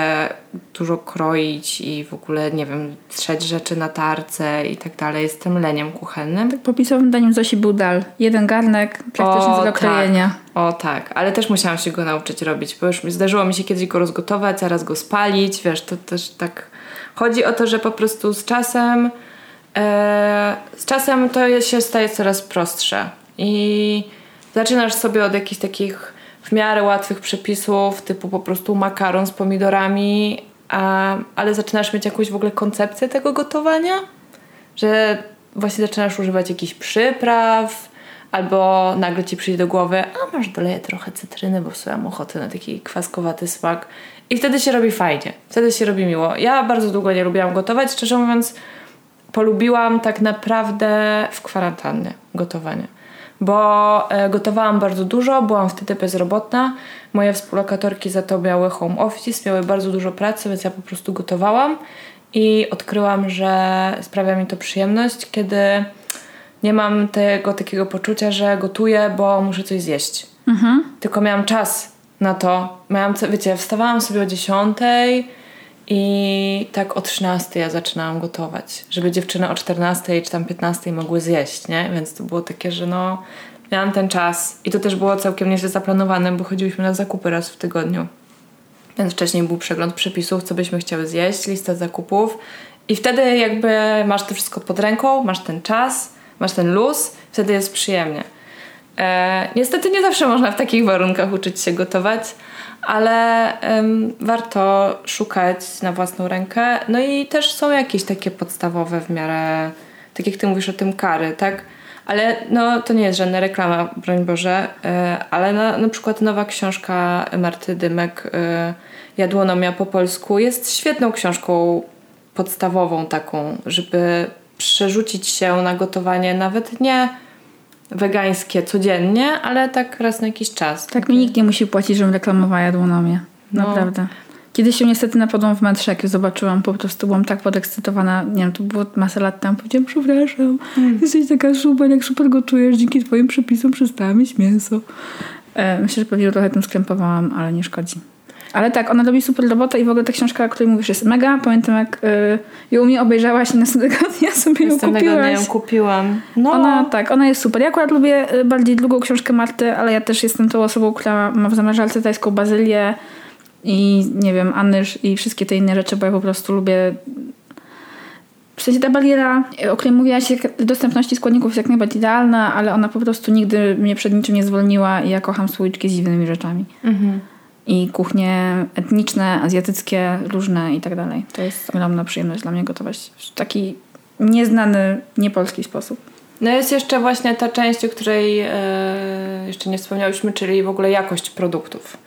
dużo kroić i w ogóle, nie wiem, trzeć rzeczy na tarce i tak dalej. Jestem leniem kuchennym. Tak, popisowym daniem Zosi był dal. Jeden garnek praktycznie do tak. krojenia. O tak, ale też musiałam się go nauczyć robić, bo już zdarzyło mi się kiedyś go rozgotować, zaraz go spalić, wiesz, to też tak... Chodzi o to, że po prostu z czasem e, z czasem to się staje coraz prostsze i zaczynasz sobie od jakichś takich w miarę łatwych przepisów, typu po prostu makaron z pomidorami, a, ale zaczynasz mieć jakąś w ogóle koncepcję tego gotowania, że właśnie zaczynasz używać jakichś przypraw, albo nagle ci przyjdzie do głowy, a masz doleję trochę cytryny, bo w sumie mam ochotę na taki kwaskowaty smak. I wtedy się robi fajnie, wtedy się robi miło. Ja bardzo długo nie lubiłam gotować, szczerze mówiąc, polubiłam tak naprawdę w kwarantannie gotowanie bo e, gotowałam bardzo dużo, byłam wtedy bezrobotna. Moje współlokatorki za to miały home office, miały bardzo dużo pracy, więc ja po prostu gotowałam i odkryłam, że sprawia mi to przyjemność, kiedy nie mam tego takiego poczucia, że gotuję, bo muszę coś zjeść. Mhm. Tylko miałam czas na to. Miałam, wiecie, wstawałam sobie o 10 i tak o 13 ja zaczynałam gotować, żeby dziewczyny o 14 czy tam 15 mogły zjeść, nie? Więc to było takie, że no miałam ten czas i to też było całkiem nieźle zaplanowane, bo chodziłyśmy na zakupy raz w tygodniu. Więc wcześniej był przegląd przepisów, co byśmy chciały zjeść, lista zakupów i wtedy jakby masz to wszystko pod ręką, masz ten czas, masz ten luz, wtedy jest przyjemnie. E, niestety nie zawsze można w takich warunkach uczyć się gotować, ale ym, warto szukać na własną rękę. No i też są jakieś takie podstawowe w miarę, tak jak ty mówisz o tym kary, tak? Ale no, to nie jest żadna reklama, broń Boże, yy, ale na, na przykład nowa książka Marty Dymek, yy, Jadłonomia po polsku, jest świetną książką podstawową taką, żeby przerzucić się na gotowanie nawet nie wegańskie codziennie, ale tak raz na jakiś czas. Tak mi nikt nie musi płacić, żebym reklamowała jadłonomię. No. Naprawdę. Kiedyś się niestety napadłam w metrze, jak zobaczyłam, po prostu byłam tak podekscytowana, nie wiem, to było masę lat temu, powiedziałam, przepraszam, mm. jesteś taka super, jak super gotujesz, dzięki twoim przepisom przestałam mieć mięso. E, myślę, że pewnie trochę tym skrępowałam, ale nie szkodzi. Ale tak, ona robi super robotę i w ogóle ta książka, o której mówisz, jest mega. Pamiętam, jak y, ją mi obejrzałaś i (laughs) następnego dnia sobie ją kupiłaś. ją kupiłam. No. Ona, tak, ona jest super. Ja akurat lubię y, bardziej długą książkę Marty, ale ja też jestem tą osobą, która ma w zamrażalce tajską bazylię i nie wiem, anyż i wszystkie te inne rzeczy, bo ja po prostu lubię w sensie ta bariera, o której mówiłaś, dostępności składników jest jak najbardziej idealna, ale ona po prostu nigdy mnie przed niczym nie zwolniła i ja kocham słoiczki z dziwnymi rzeczami. Mhm i kuchnie etniczne, azjatyckie, różne i tak dalej. To jest ogromna przyjemność dla mnie gotować w taki nieznany, niepolski sposób. No jest jeszcze właśnie ta część, o której e, jeszcze nie wspomniałyśmy, czyli w ogóle jakość produktów.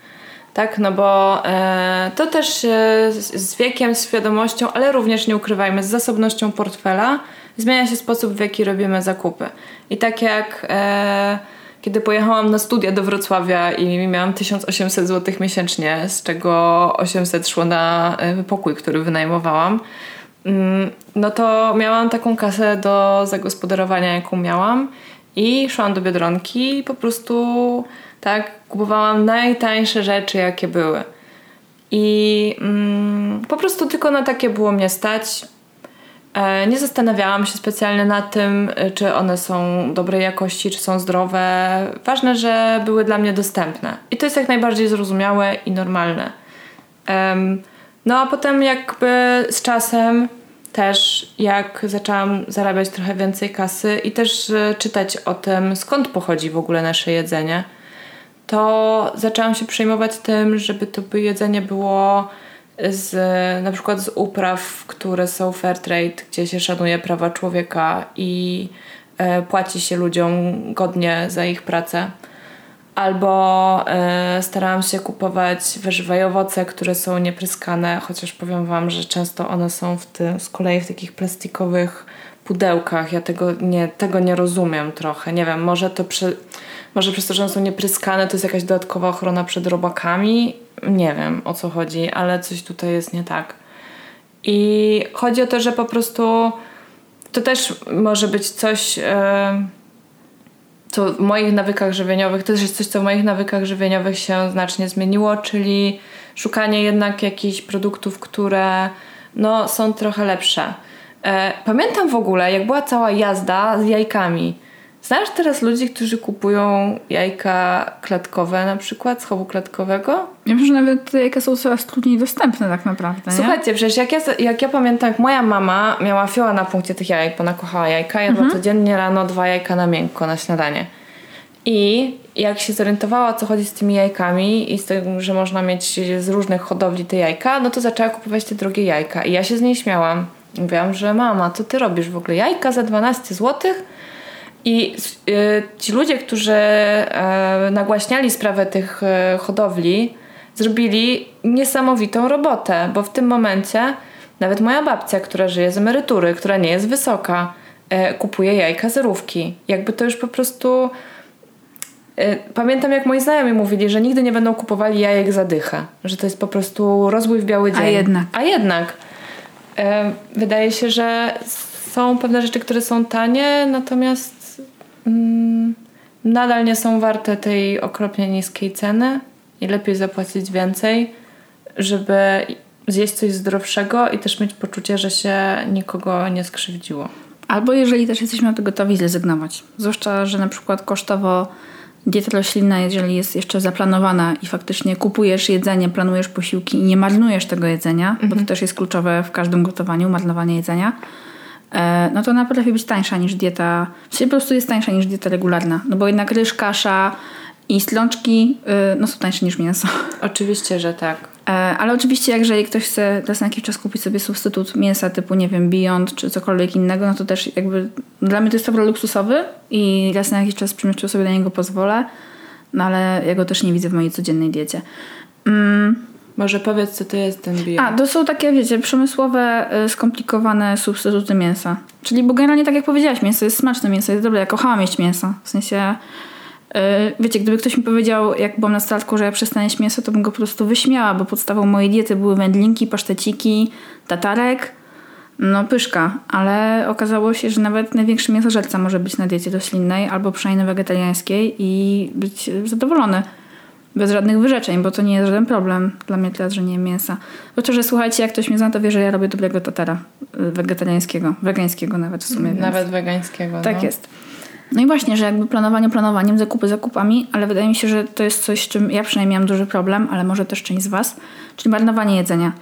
Tak, no bo e, to też e, z, wiekiem, z świadomością, ale również nie ukrywajmy, z zasobnością portfela zmienia się sposób, w jaki robimy zakupy. I tak jak e, kiedy pojechałam na studia do Wrocławia i miałam 1800 zł miesięcznie, z czego 800 szło na e, pokój, który wynajmowałam, mm, no to miałam taką kasę do zagospodarowania, jaką miałam i szłam do Biedronki i po prostu tak kupowałam najtańsze rzeczy, jakie były. I mm, po prostu tylko na takie było mnie stać. E, nie zastanawiałam się specjalnie nad tym, e, czy one są dobrej jakości, czy są zdrowe. Ważne, że były dla mnie dostępne. I to jest jak najbardziej zrozumiałe i normalne. No a potem jakby z czasem też jak zaczęłam zarabiać trochę więcej kasy i też e, czytać o tym, skąd pochodzi w ogóle nasze jedzenie, to zaczęłam się przejmować tym, żeby to jedzenie było z, na przykład z upraw, które są fair trade, gdzie się szanuje prawa człowieka i e, płaci się ludziom godnie za ich pracę. Albo e, starałam się kupować warzywa i owoce, które są niepryskane, chociaż powiem Wam, że często one są w tym, z kolei w takich plastikowych pudełkach. Ja tego nie, tego nie rozumiem trochę. Nie wiem, może to przy, może przez to, że one są niepryskane, to jest jakaś dodatkowa ochrona przed robakami. Nie wiem o co chodzi, ale coś tutaj jest nie tak. I chodzi o to, że po prostu to też może być coś. Yy, to w moich nawykach żywieniowych, to też jest coś, co w moich nawykach żywieniowych się znacznie zmieniło, czyli szukanie jednak jakichś produktów, które no, są trochę lepsze. E, pamiętam w ogóle, jak była cała jazda z jajkami. Znasz teraz ludzi, którzy kupują jajka klatkowe, na przykład z chowu klatkowego? Ja wiem, że nawet te jajka są coraz trudniej dostępne tak naprawdę. Nie? Słuchajcie, przecież jak ja, jak ja pamiętam, jak moja mama miała fioła na punkcie tych jajek, bo ona kochała jajka, jadła mhm. codziennie rano dwa jajka na miękko na śniadanie. I jak się zorientowała, co chodzi z tymi jajkami i z tym, że można mieć z różnych hodowli te jajka, no to zaczęła kupować te drogie jajka. I ja się z niej śmiałam. Mówiłam, że mama, co ty robisz w ogóle? Jajka za 12 złotych? I y, ci ludzie, którzy y, nagłaśniali sprawę tych y, hodowli, zrobili niesamowitą robotę, bo w tym momencie nawet moja babcia, która żyje z emerytury, która nie jest wysoka, kupuje jajka zerówki. Jakby to już po prostu. Pamiętam, jak moi znajomi mówili, że nigdy nie będą kupowali jajek za dychę, że to jest po prostu rozbój w biały dzień. A jednak. A jednak. Wydaje się, że są pewne rzeczy, które są tanie, natomiast nadal nie są warte tej okropnie niskiej ceny i lepiej zapłacić więcej, żeby zjeść coś zdrowszego i też mieć poczucie, że się nikogo nie skrzywdziło. Albo jeżeli też jesteśmy gotowi zrezygnować. Zwłaszcza, że na przykład kosztowo dieta roślinna, jeżeli jest jeszcze zaplanowana i faktycznie kupujesz jedzenie, planujesz posiłki i nie marnujesz tego jedzenia, mhm. bo to mhm. też jest kluczowe w każdym gotowaniu, marnowanie jedzenia, no to ona potrafi być tańsza niż dieta, w sensie po prostu jest tańsza niż dieta regularna, no bo jednak ryż, kasza i slączki y, no są tańsze niż mięso. Oczywiście, że tak. E, ale oczywiście, jeżeli ktoś chce raz na jakiś czas kupić sobie substytut mięsa typu, nie wiem, Beyond czy cokolwiek innego, no to też jakby dla mnie to jest towar luksusowy i raz na jakiś czas przymioczył sobie na niego pozwolę, no ale ja go też nie widzę w mojej codziennej diecie. Mm. Może powiedz, co to jest ten bio. A, to są takie, wiecie, przemysłowe, y, skomplikowane substytuty mięsa. Czyli, bo generalnie tak jak powiedziałaś, mięso jest smaczne, mięso jest dobre. Ja kochałam jeść mięso. W sensie, yy, wiecie, gdyby ktoś mi powiedział, jak byłam na statku, że ja przestanę jeść mięso, to bym go po prostu wyśmiała, bo podstawą mojej diety były wędlinki, paszteciki, tatarek, no pyszka. Ale okazało się, że nawet największy mięsożerca może być na diecie roślinnej albo przynajmniej wegetariańskiej i być zadowolony bez żadnych wyrzeczeń, bo to nie jest żaden problem dla mnie teraz, że nie jem mięsa. Bo to, że słuchajcie, jak ktoś mnie zna, to wie, że ja robię dobrego tatara y, wegetariańskiego, wegańskiego nawet w sumie. Nawet więc. wegańskiego. Tak no. jest. No i właśnie, że jakby planowanie planowaniem, zakupy zakupami, ale wydaje mi się, że to jest coś, z czym ja przynajmniej miałam duży problem, ale może też część z Was, czyli marnowanie jedzenia.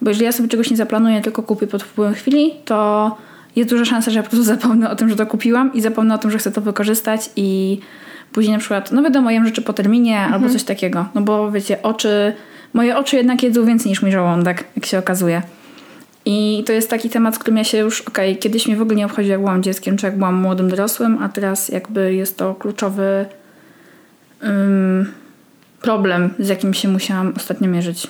Bo jeżeli ja sobie czegoś nie zaplanuję, tylko kupię pod wpływem chwili, to jest duża szansa, że ja po prostu zapomnę o tym, że to kupiłam i zapomnę o tym, że chcę to wykorzystać i Później na przykład, no wiadomo, jem rzeczy po terminie mhm. albo coś takiego. No bo wiecie, oczy, moje oczy jednak jedzą więcej niż mój żołądek, jak się okazuje. I to jest taki temat, z którym ja się już, okej, okay, kiedyś mnie w ogóle nie obchodziło, jak byłam dzieckiem, czy jak byłam młodym dorosłym, a teraz jakby jest to kluczowy um, problem, z jakim się musiałam ostatnio mierzyć.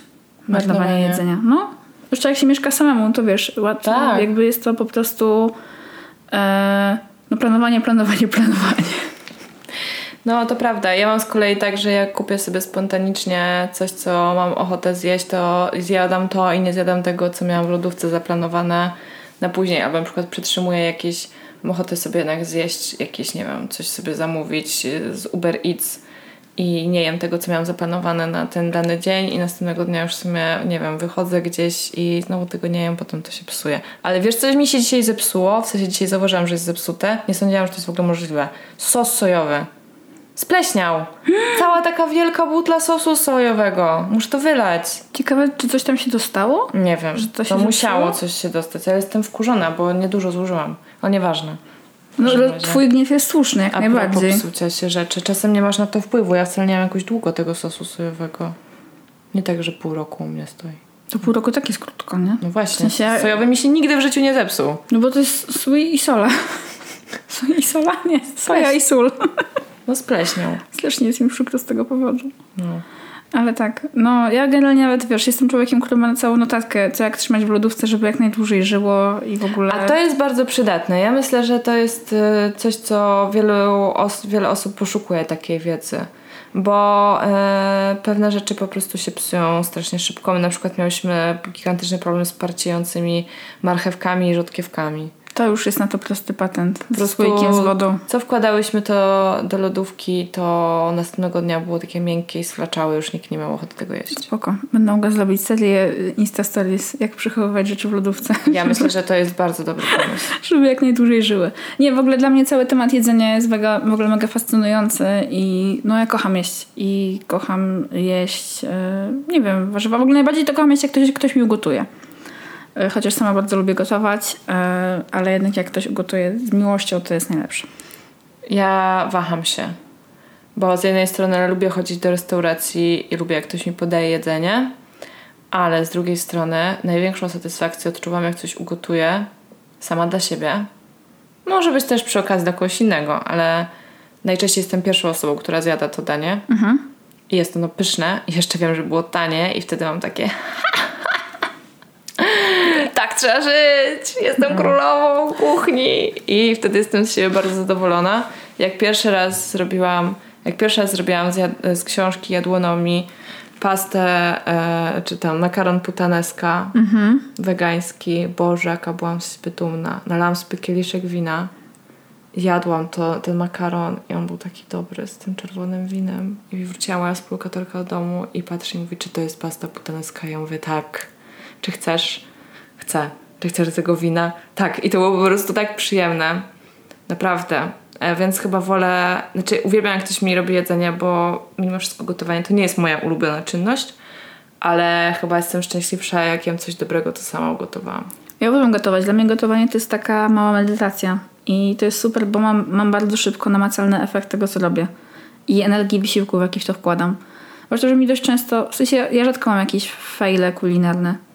Marnowanie jedzenia. No, jeszcze jak się mieszka samemu, to wiesz, łatwo, tak. jakby jest to po prostu e, no planowanie, planowanie, (laughs) planowanie. No to prawda. Ja mam z kolei tak, że jak kupię sobie spontanicznie coś, co mam ochotę zjeść, to zjadam to i nie zjadam tego, co miałam w lodówce zaplanowane na później. Albo na przykład przytrzymuję jakieś, mam ochotę sobie jednak zjeść jakieś, nie wiem, coś sobie zamówić z Uber Eats i nie jem tego, co miałam zaplanowane na ten dany dzień i następnego dnia już w sumie, nie wiem, wychodzę gdzieś i znowu tego nie jem, potem to się psuje. Ale wiesz, coś mi się dzisiaj zepsuło, w sensie dzisiaj zauważyłam, że jest zepsute. Nie sądziłam, że to jest w ogóle możliwe. Sos sojowy. Spleśniał. Cała taka wielka butla sosu sojowego. Muszę to wylać. Ciekawe, czy coś tam się dostało? Nie wiem. Że to, to musiało coś się dostać, ale jestem wkurzona, bo niedużo zużyłam. O nieważne. No, twój gniew jest słuszny, jak A najbardziej. psucia się rzeczy. Czasem nie masz na to wpływu. Ja wcale nie mam jakoś długo tego sosu sojowego. Nie tak, że pół roku u mnie stoi. To pół roku tak jest krótko, nie? No właśnie. W sensie... Sojowy mi się nigdy w życiu nie zepsuł. No bo to jest sój i sola. (laughs) Sój i sola? Nie, soja i sól. No spleśniał. Strasznie jest mi przykro z tego powodu. No. Ale tak, no ja generalnie nawet, wiesz, jestem człowiekiem, który ma całą notatkę, co jak trzymać w lodówce, żeby jak najdłużej żyło i w ogóle... A to jest bardzo przydatne. Ja myślę, że to jest y, coś, co wielu os wiele osób poszukuje takiej wiedzy. Bo e, pewne rzeczy po prostu się psują strasznie szybko. My na przykład miałyśmy gigantyczny problem z parciejącymi marchewkami i rzodkiewkami. To już jest na to prosty patent. Z prostu słoikiem z wodą. Co wkładałyśmy to do lodówki, to następnego dnia było takie miękkie i sflaczały, już nikt nie miał ochoty tego jeść. Spoko. Będę mogła zrobić serię y, Insta Stories, jak przechowywać rzeczy w lodówce. Ja myślę, że to jest bardzo dobry pomysł. (laughs) żeby jak najdłużej żyły. Nie, w ogóle dla mnie cały temat jedzenia jest mega, w ogóle mega fascynujący i no ja kocham jeść i kocham jeść, e, nie wiem, warzywa. W ogóle najbardziej to kocham jeść, jak ktoś, ktoś mi ugotuje. E, Chociaż sama bardzo lubię gotować, e, ale jednak jak ktoś ugotuje z miłością, to jest najlepsze. Ja waham się, bo z jednej strony lubię chodzić do restauracji i lubię, jak ktoś mi podaje jedzenie, ale z drugiej strony największą satysfakcję odczuwam, jak coś ugotuję sama dla siebie. Może być też przy okazji dla kogoś innego, ale najczęściej jestem pierwszą osobą, która zjada to danie. I jest ono pyszne i jeszcze wiem, że było tanie i wtedy mam takie (laughs) tak trzeba żyć, jestem królową kuchni i wtedy jestem z siebie bardzo zadowolona. Jak pierwszy raz zrobiłam, jak pierwszy raz zrobiłam z, z książki Jadłonomii pastę, e, czy tam makaron putaneska wegański, Boże, jaka byłam z siebie dumna. Nalałam sobie kieliszek wina, jadłam to, ten makaron i on był taki dobry z tym czerwonym winem i wróciła moja współlokatorka do domu i patrzy i mówi, czy to jest pasta putaneska? Ja mówię, tak. Czy chcesz? Chcę. Czy chcesz tego wina? Tak. I to było po prostu tak przyjemne. Naprawdę. E, Więc chyba wolę, znaczy uwielbiam jak ktoś mi robi jedzenie, bo mimo wszystko gotowanie to nie jest moja ulubiona czynność, ale chyba jestem szczęśliwsza, jak jem coś dobrego, to sama ugotowałam. Ja uwielbiam gotować. Dla mnie gotowanie to jest taka mała medytacja. I to jest super, bo mam, mam bardzo szybko namacalny efekt tego, co robię. I energii wysiłku, w jaki w to wkładam. Zwłaszcza, że mi dość często, w sensie ja rzadko mam jakieś fejle kulinarne.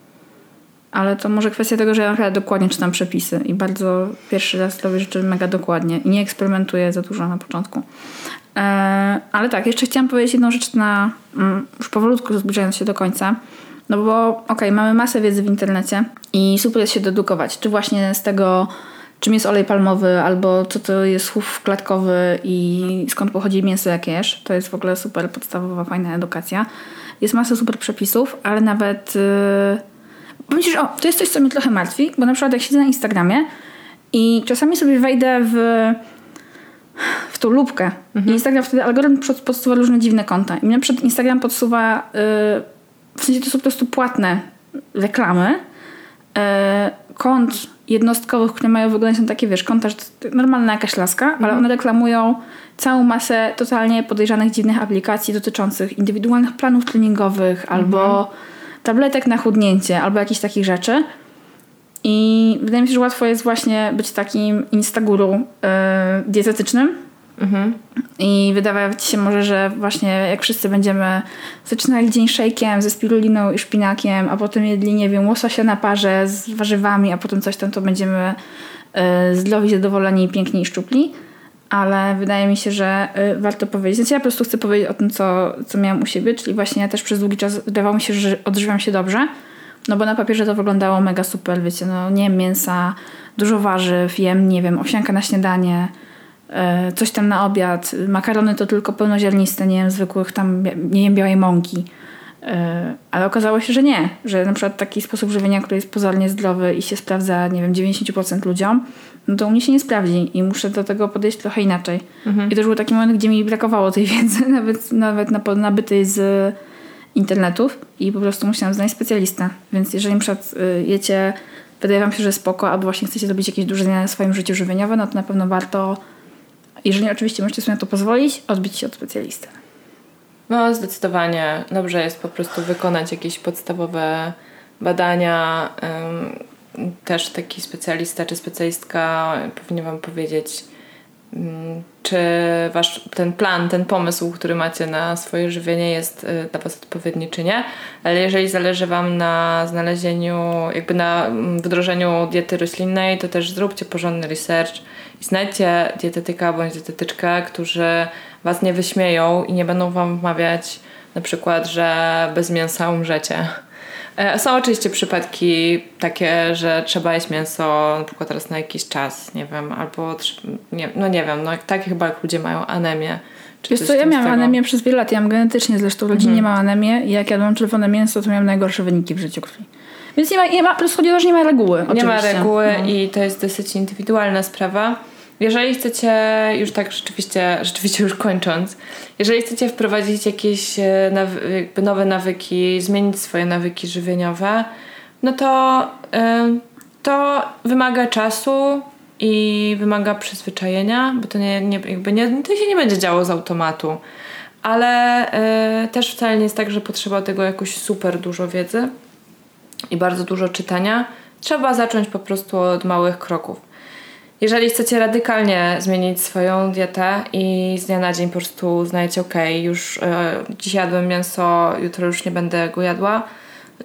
Ale to może kwestia tego, że ja naprawdę dokładnie czytam przepisy i bardzo pierwszy raz robię rzeczy mega dokładnie i nie eksperymentuję za dużo na początku. Eee, ale tak, jeszcze chciałam powiedzieć jedną rzecz na mm, już powolutku zbliżając się do końca. No bo okej, mamy masę wiedzy w internecie i super jest się dedukować, czy właśnie z tego, czym jest olej palmowy, albo co to jest chów klatkowy i skąd pochodzi mięso, jakie jesz. To jest w ogóle super podstawowa, fajna edukacja. Jest masa super przepisów, ale nawet... Yy... Że o, to jest coś, co mnie trochę martwi, bo na przykład jak siedzę na Instagramie i czasami sobie wejdę w w tą lubkę. I Instagram wtedy algorytm pod- podsuwa różne dziwne konta. I mnie przed Instagram podsuwa, yy, w sensie to są po prostu płatne reklamy yy, kont jednostkowych, które mają wyglądać na takie, wiesz, konta, że to normalna jakaś laska, ale one reklamują całą masę totalnie podejrzanych, dziwnych aplikacji dotyczących indywidualnych planów treningowych albo tabletek na chudnięcie, albo jakichś takich rzeczy. I wydaje mi się, że łatwo jest właśnie być takim instaguru yy, dietetycznym. I wydawać się może, że właśnie jak wszyscy będziemy zaczynali dzień szejkiem ze spiruliną i szpinakiem, a potem jedli, nie wiem, łososia na parze z warzywami, a potem coś tam, to będziemy yy, zdrowi, zadowoleni, i piękni i szczupli. Ale wydaje mi się, że y, warto powiedzieć. Znaczy ja po prostu chcę powiedzieć o tym, co, co miałam u siebie, czyli właśnie ja też przez długi czas wydawało mi się, że odżywiam się dobrze. No bo na papierze to wyglądało mega super, wiecie, no nie jem mięsa, dużo warzyw, jem, nie wiem, owsianka na śniadanie, e, coś tam na obiad, makarony to tylko pełnoziarniste, nie jem zwykłych tam, nie jem białej mąki. E, Ale okazało się, że nie, że na przykład taki sposób żywienia, który jest pozornie zdrowy i się sprawdza, nie wiem, 90% ludziom, no to u mnie się nie sprawdzi i muszę do tego podejść trochę inaczej. I to już był taki moment, gdzie mi brakowało tej wiedzy, (laughs) nawet, nawet nabytej z internetów i po prostu musiałam znaleźć specjalistę. Więc jeżeli przykład y, jecie, wydaje wam się, że spoko, albo właśnie chcecie zrobić jakieś duże zmiany w swoim życiu żywieniowym, no to na pewno warto, jeżeli oczywiście możecie sobie na to pozwolić, odbić się od specjalisty. No, zdecydowanie. Dobrze jest po prostu wykonać jakieś podstawowe badania. Też taki specjalista czy specjalistka powinien Wam powiedzieć, ym, czy Wasz ten plan, ten pomysł, który macie na swoje żywienie jest y, dla Was odpowiedni, czy nie. Ale jeżeli zależy Wam na znalezieniu, jakby na mm, wdrożeniu diety roślinnej, to też zróbcie porządny research i znajdźcie dietetyka bądź dietetyczkę, którzy Was nie wyśmieją i nie będą Wam wmawiać na przykład, że bez mięsa umrzecie. E, Są oczywiście przypadki takie, że trzeba jeść mięso na przykład raz na jakiś czas, nie wiem, albo nie, no nie wiem, no takie chyba jak ludzie mają anemię. Czy Wiesz co, w ja miałam anemię przez wiele lat, ja mam genetycznie zresztą rodzinnie mam anemię i jak jadłam czerwone mięso, to miałam najgorsze wyniki w życiu krwi. Więc nie ma, nie ma, po prostu chodzi o to, że nie ma reguły. Nie oczywiście. ma reguły No. i to jest dosyć indywidualna sprawa. Jeżeli chcecie, już tak rzeczywiście, rzeczywiście już kończąc, jeżeli chcecie wprowadzić jakieś e, nawy- nowe nawyki, zmienić swoje nawyki żywieniowe, no to em, to wymaga czasu i wymaga przyzwyczajenia, bo to nie, nie, jakby nie, to się nie będzie działo z automatu. Ale e, też wcale nie jest tak, że potrzeba tego jakoś super dużo wiedzy i bardzo dużo czytania. Trzeba zacząć po prostu od małych kroków. Jeżeli chcecie radykalnie zmienić swoją dietę i z dnia na dzień po prostu uznajecie, ok, już e, dziś jadłem mięso, jutro już nie będę go jadła,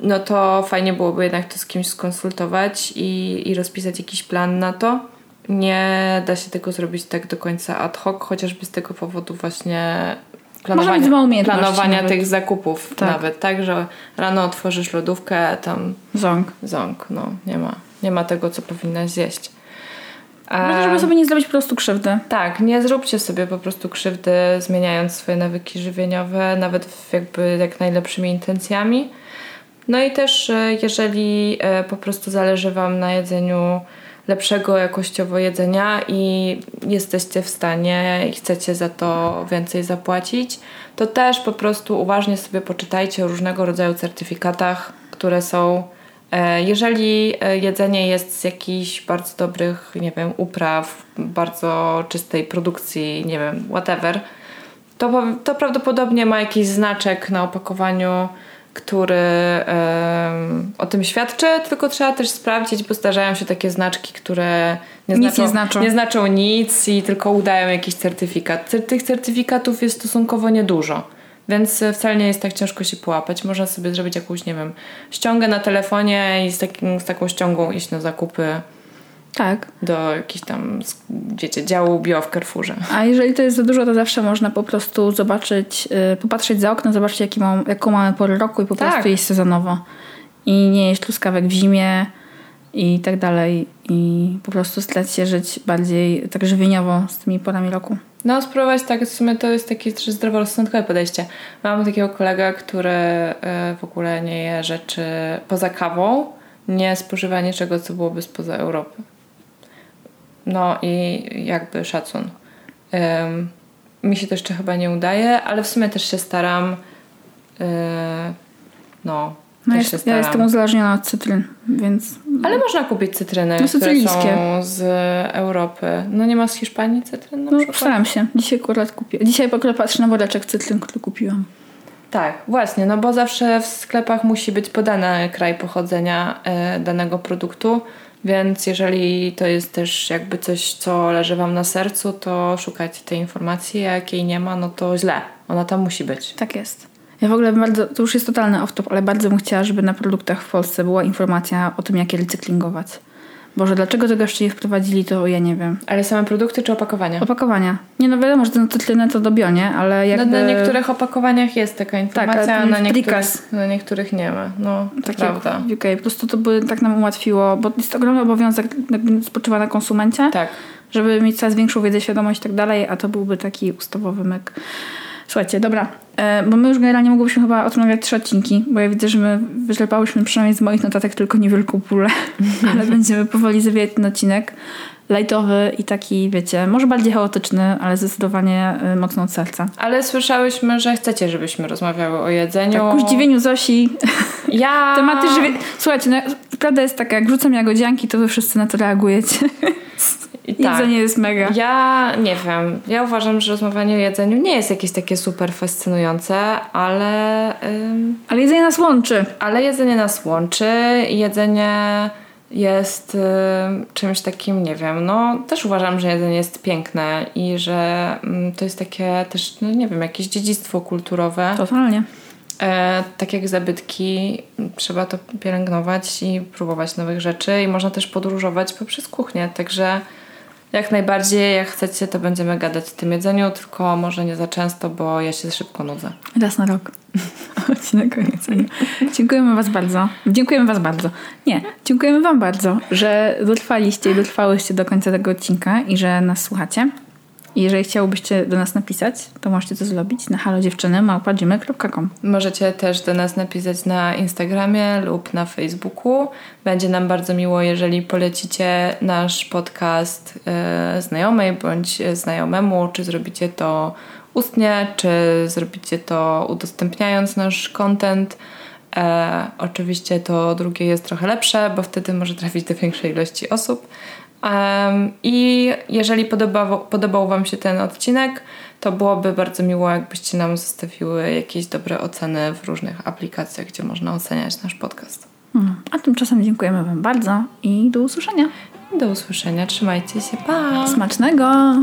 no to fajnie byłoby jednak to z kimś skonsultować i, i rozpisać jakiś plan na to. Nie da się tego zrobić tak do końca ad hoc, chociażby z tego powodu właśnie planowania nawet. tych zakupów Tak. nawet, tak, że rano otworzysz lodówkę, tam Ząg. ząg, no nie ma, nie ma tego, co powinnaś zjeść. Ważne, żeby sobie nie zrobić po prostu krzywdy. Tak, nie zróbcie sobie po prostu krzywdy, zmieniając swoje nawyki żywieniowe, nawet w jakby jak najlepszymi intencjami. No i też, e, jeżeli e, po prostu zależy Wam na jedzeniu lepszego jakościowo jedzenia i jesteście w stanie i chcecie za to więcej zapłacić, to też po prostu uważnie sobie poczytajcie o różnego rodzaju certyfikatach, które są Jeżeli e, jedzenie jest z jakichś bardzo dobrych, nie wiem, upraw, bardzo czystej produkcji, nie wiem, whatever, to, to prawdopodobnie ma jakiś znaczek na opakowaniu, który em, o tym świadczy, tylko trzeba też sprawdzić, bo zdarzają się takie znaczki, które nie Nic znaczą, nie znaczą. nie znaczą nic i tylko udają jakiś certyfikat. Cer- Tych certyfikatów jest stosunkowo niedużo. Więc e, wcale nie jest tak ciężko się połapać. Można sobie zrobić jakąś, nie wiem, ściągę na telefonie i z, takim, z taką ściągą iść na zakupy Tak. do jakichś tam, wiecie, działu bio w Carrefourze. A jeżeli to jest za dużo, to zawsze można po prostu zobaczyć, yy, popatrzeć za okno, zobaczyć jaki mam, jaką mamy porę roku i po Tak. prostu jeść sezonowo. I nie jeść truskawek w zimie i tak dalej. I po prostu starać się żyć bardziej tak żywieniowo z tymi porami roku. No, spróbować tak, w sumie to jest takie zdroworozsądkowe podejście. Mam takiego kolegę, który e, w ogóle nie je rzeczy poza kawą, nie spożywa niczego, co byłoby spoza Europy. No i jakby szacun. Ym, mi się to jeszcze chyba nie udaje, ale w sumie też się staram. Yy, no, No jest, ja staram. jestem uzależniona od cytryn, więc Ale można kupić cytryny, No, które są z Europy. No nie ma z Hiszpanii cytryn na no, przykład? staram się. Dzisiaj akurat kupiłam. Dzisiaj akurat patrzę na woreczek cytryn, który kupiłam. Tak, właśnie, no bo zawsze w sklepach musi być podany kraj pochodzenia e, danego produktu, więc jeżeli to jest też jakby coś, co leży Wam na sercu, to szukajcie tej informacji, a jak jej nie ma, no to źle. Ona tam musi być. Tak jest. Ja w ogóle bardzo, to już jest totalny off-top, ale bardzo bym chciała, żeby na produktach w Polsce była informacja o tym, jak je recyklingować. Boże, dlaczego tego jeszcze nie wprowadzili, to ja nie wiem. Ale same produkty czy opakowania? Opakowania. Nie no wiadomo, że ten cytrynę to do bio, nie? Ale No, jakby... na niektórych opakowaniach jest taka informacja, ale a na niektórych, na niektórych nie ma. No, to Takie prawda. w UK. Po prostu to by tak nam ułatwiło, bo jest ogromny obowiązek, jakby spoczywa na konsumencie, Tak. żeby mieć coraz większą wiedzę, świadomość i tak dalej, a to byłby taki ustawowy myk. Słuchajcie, dobra, e, bo my już generalnie mogłybyśmy chyba o tym nagrać trzy odcinki, bo ja widzę, że my wyczerpałyśmy przynajmniej z moich notatek tylko niewielką pulę, (laughs) ale będziemy powoli zawijać ten odcinek. Lightowy i taki, wiecie, może bardziej chaotyczny, ale zdecydowanie e, mocno od serca. Ale słyszałyśmy, że chcecie, żebyśmy rozmawiały o jedzeniu. Tak, ku zdziwieniu Zosi, Ja... (laughs) tematy żywie... Słuchajcie, no, prawda jest taka, jak rzucam jagodzianki, to wy wszyscy na to reagujecie. (laughs) I tak. Jedzenie jest mega. Ja nie wiem. Ja uważam, że rozmawianie o jedzeniu nie jest jakieś takie super fascynujące, ale, ym, Ale jedzenie nas łączy. ale jedzenie nas łączy. i Jedzenie jest ym, czymś takim, nie wiem, no też uważam, że jedzenie jest piękne i że ym, to jest takie też, no nie wiem, jakieś dziedzictwo kulturowe. Totalnie. E, tak jak zabytki, trzeba to pielęgnować i próbować nowych rzeczy i można też podróżować poprzez kuchnię, także jak najbardziej, jak chcecie, to będziemy gadać o tym jedzeniu, tylko może nie za często, bo ja się szybko nudzę. Raz na rok. (laughs) Odcinek o jedzeniu. Dziękujemy Was bardzo. Dziękujemy Was bardzo. Nie, dziękujemy Wam bardzo, że dotrwaliście i dotrwałyście do końca tego odcinka i że nas słuchacie. Jeżeli chciałbyście do nas napisać, to możecie to zrobić na halodziewczyny.gmail.com Możecie też do nas napisać na Instagramie lub na Facebooku. Będzie nam bardzo miło, jeżeli polecicie nasz podcast e, znajomej bądź znajomemu, czy zrobicie to ustnie, czy zrobicie to udostępniając nasz content. E, oczywiście to drugie jest trochę lepsze, bo wtedy może trafić do większej ilości osób. Um, I jeżeli podobał, podobał Wam się ten odcinek, to byłoby bardzo miło, jakbyście nam zostawiły jakieś dobre oceny w różnych aplikacjach, gdzie można oceniać nasz podcast. Hmm. A tymczasem dziękujemy Wam bardzo i do usłyszenia. Do usłyszenia, trzymajcie się, pa! Smacznego!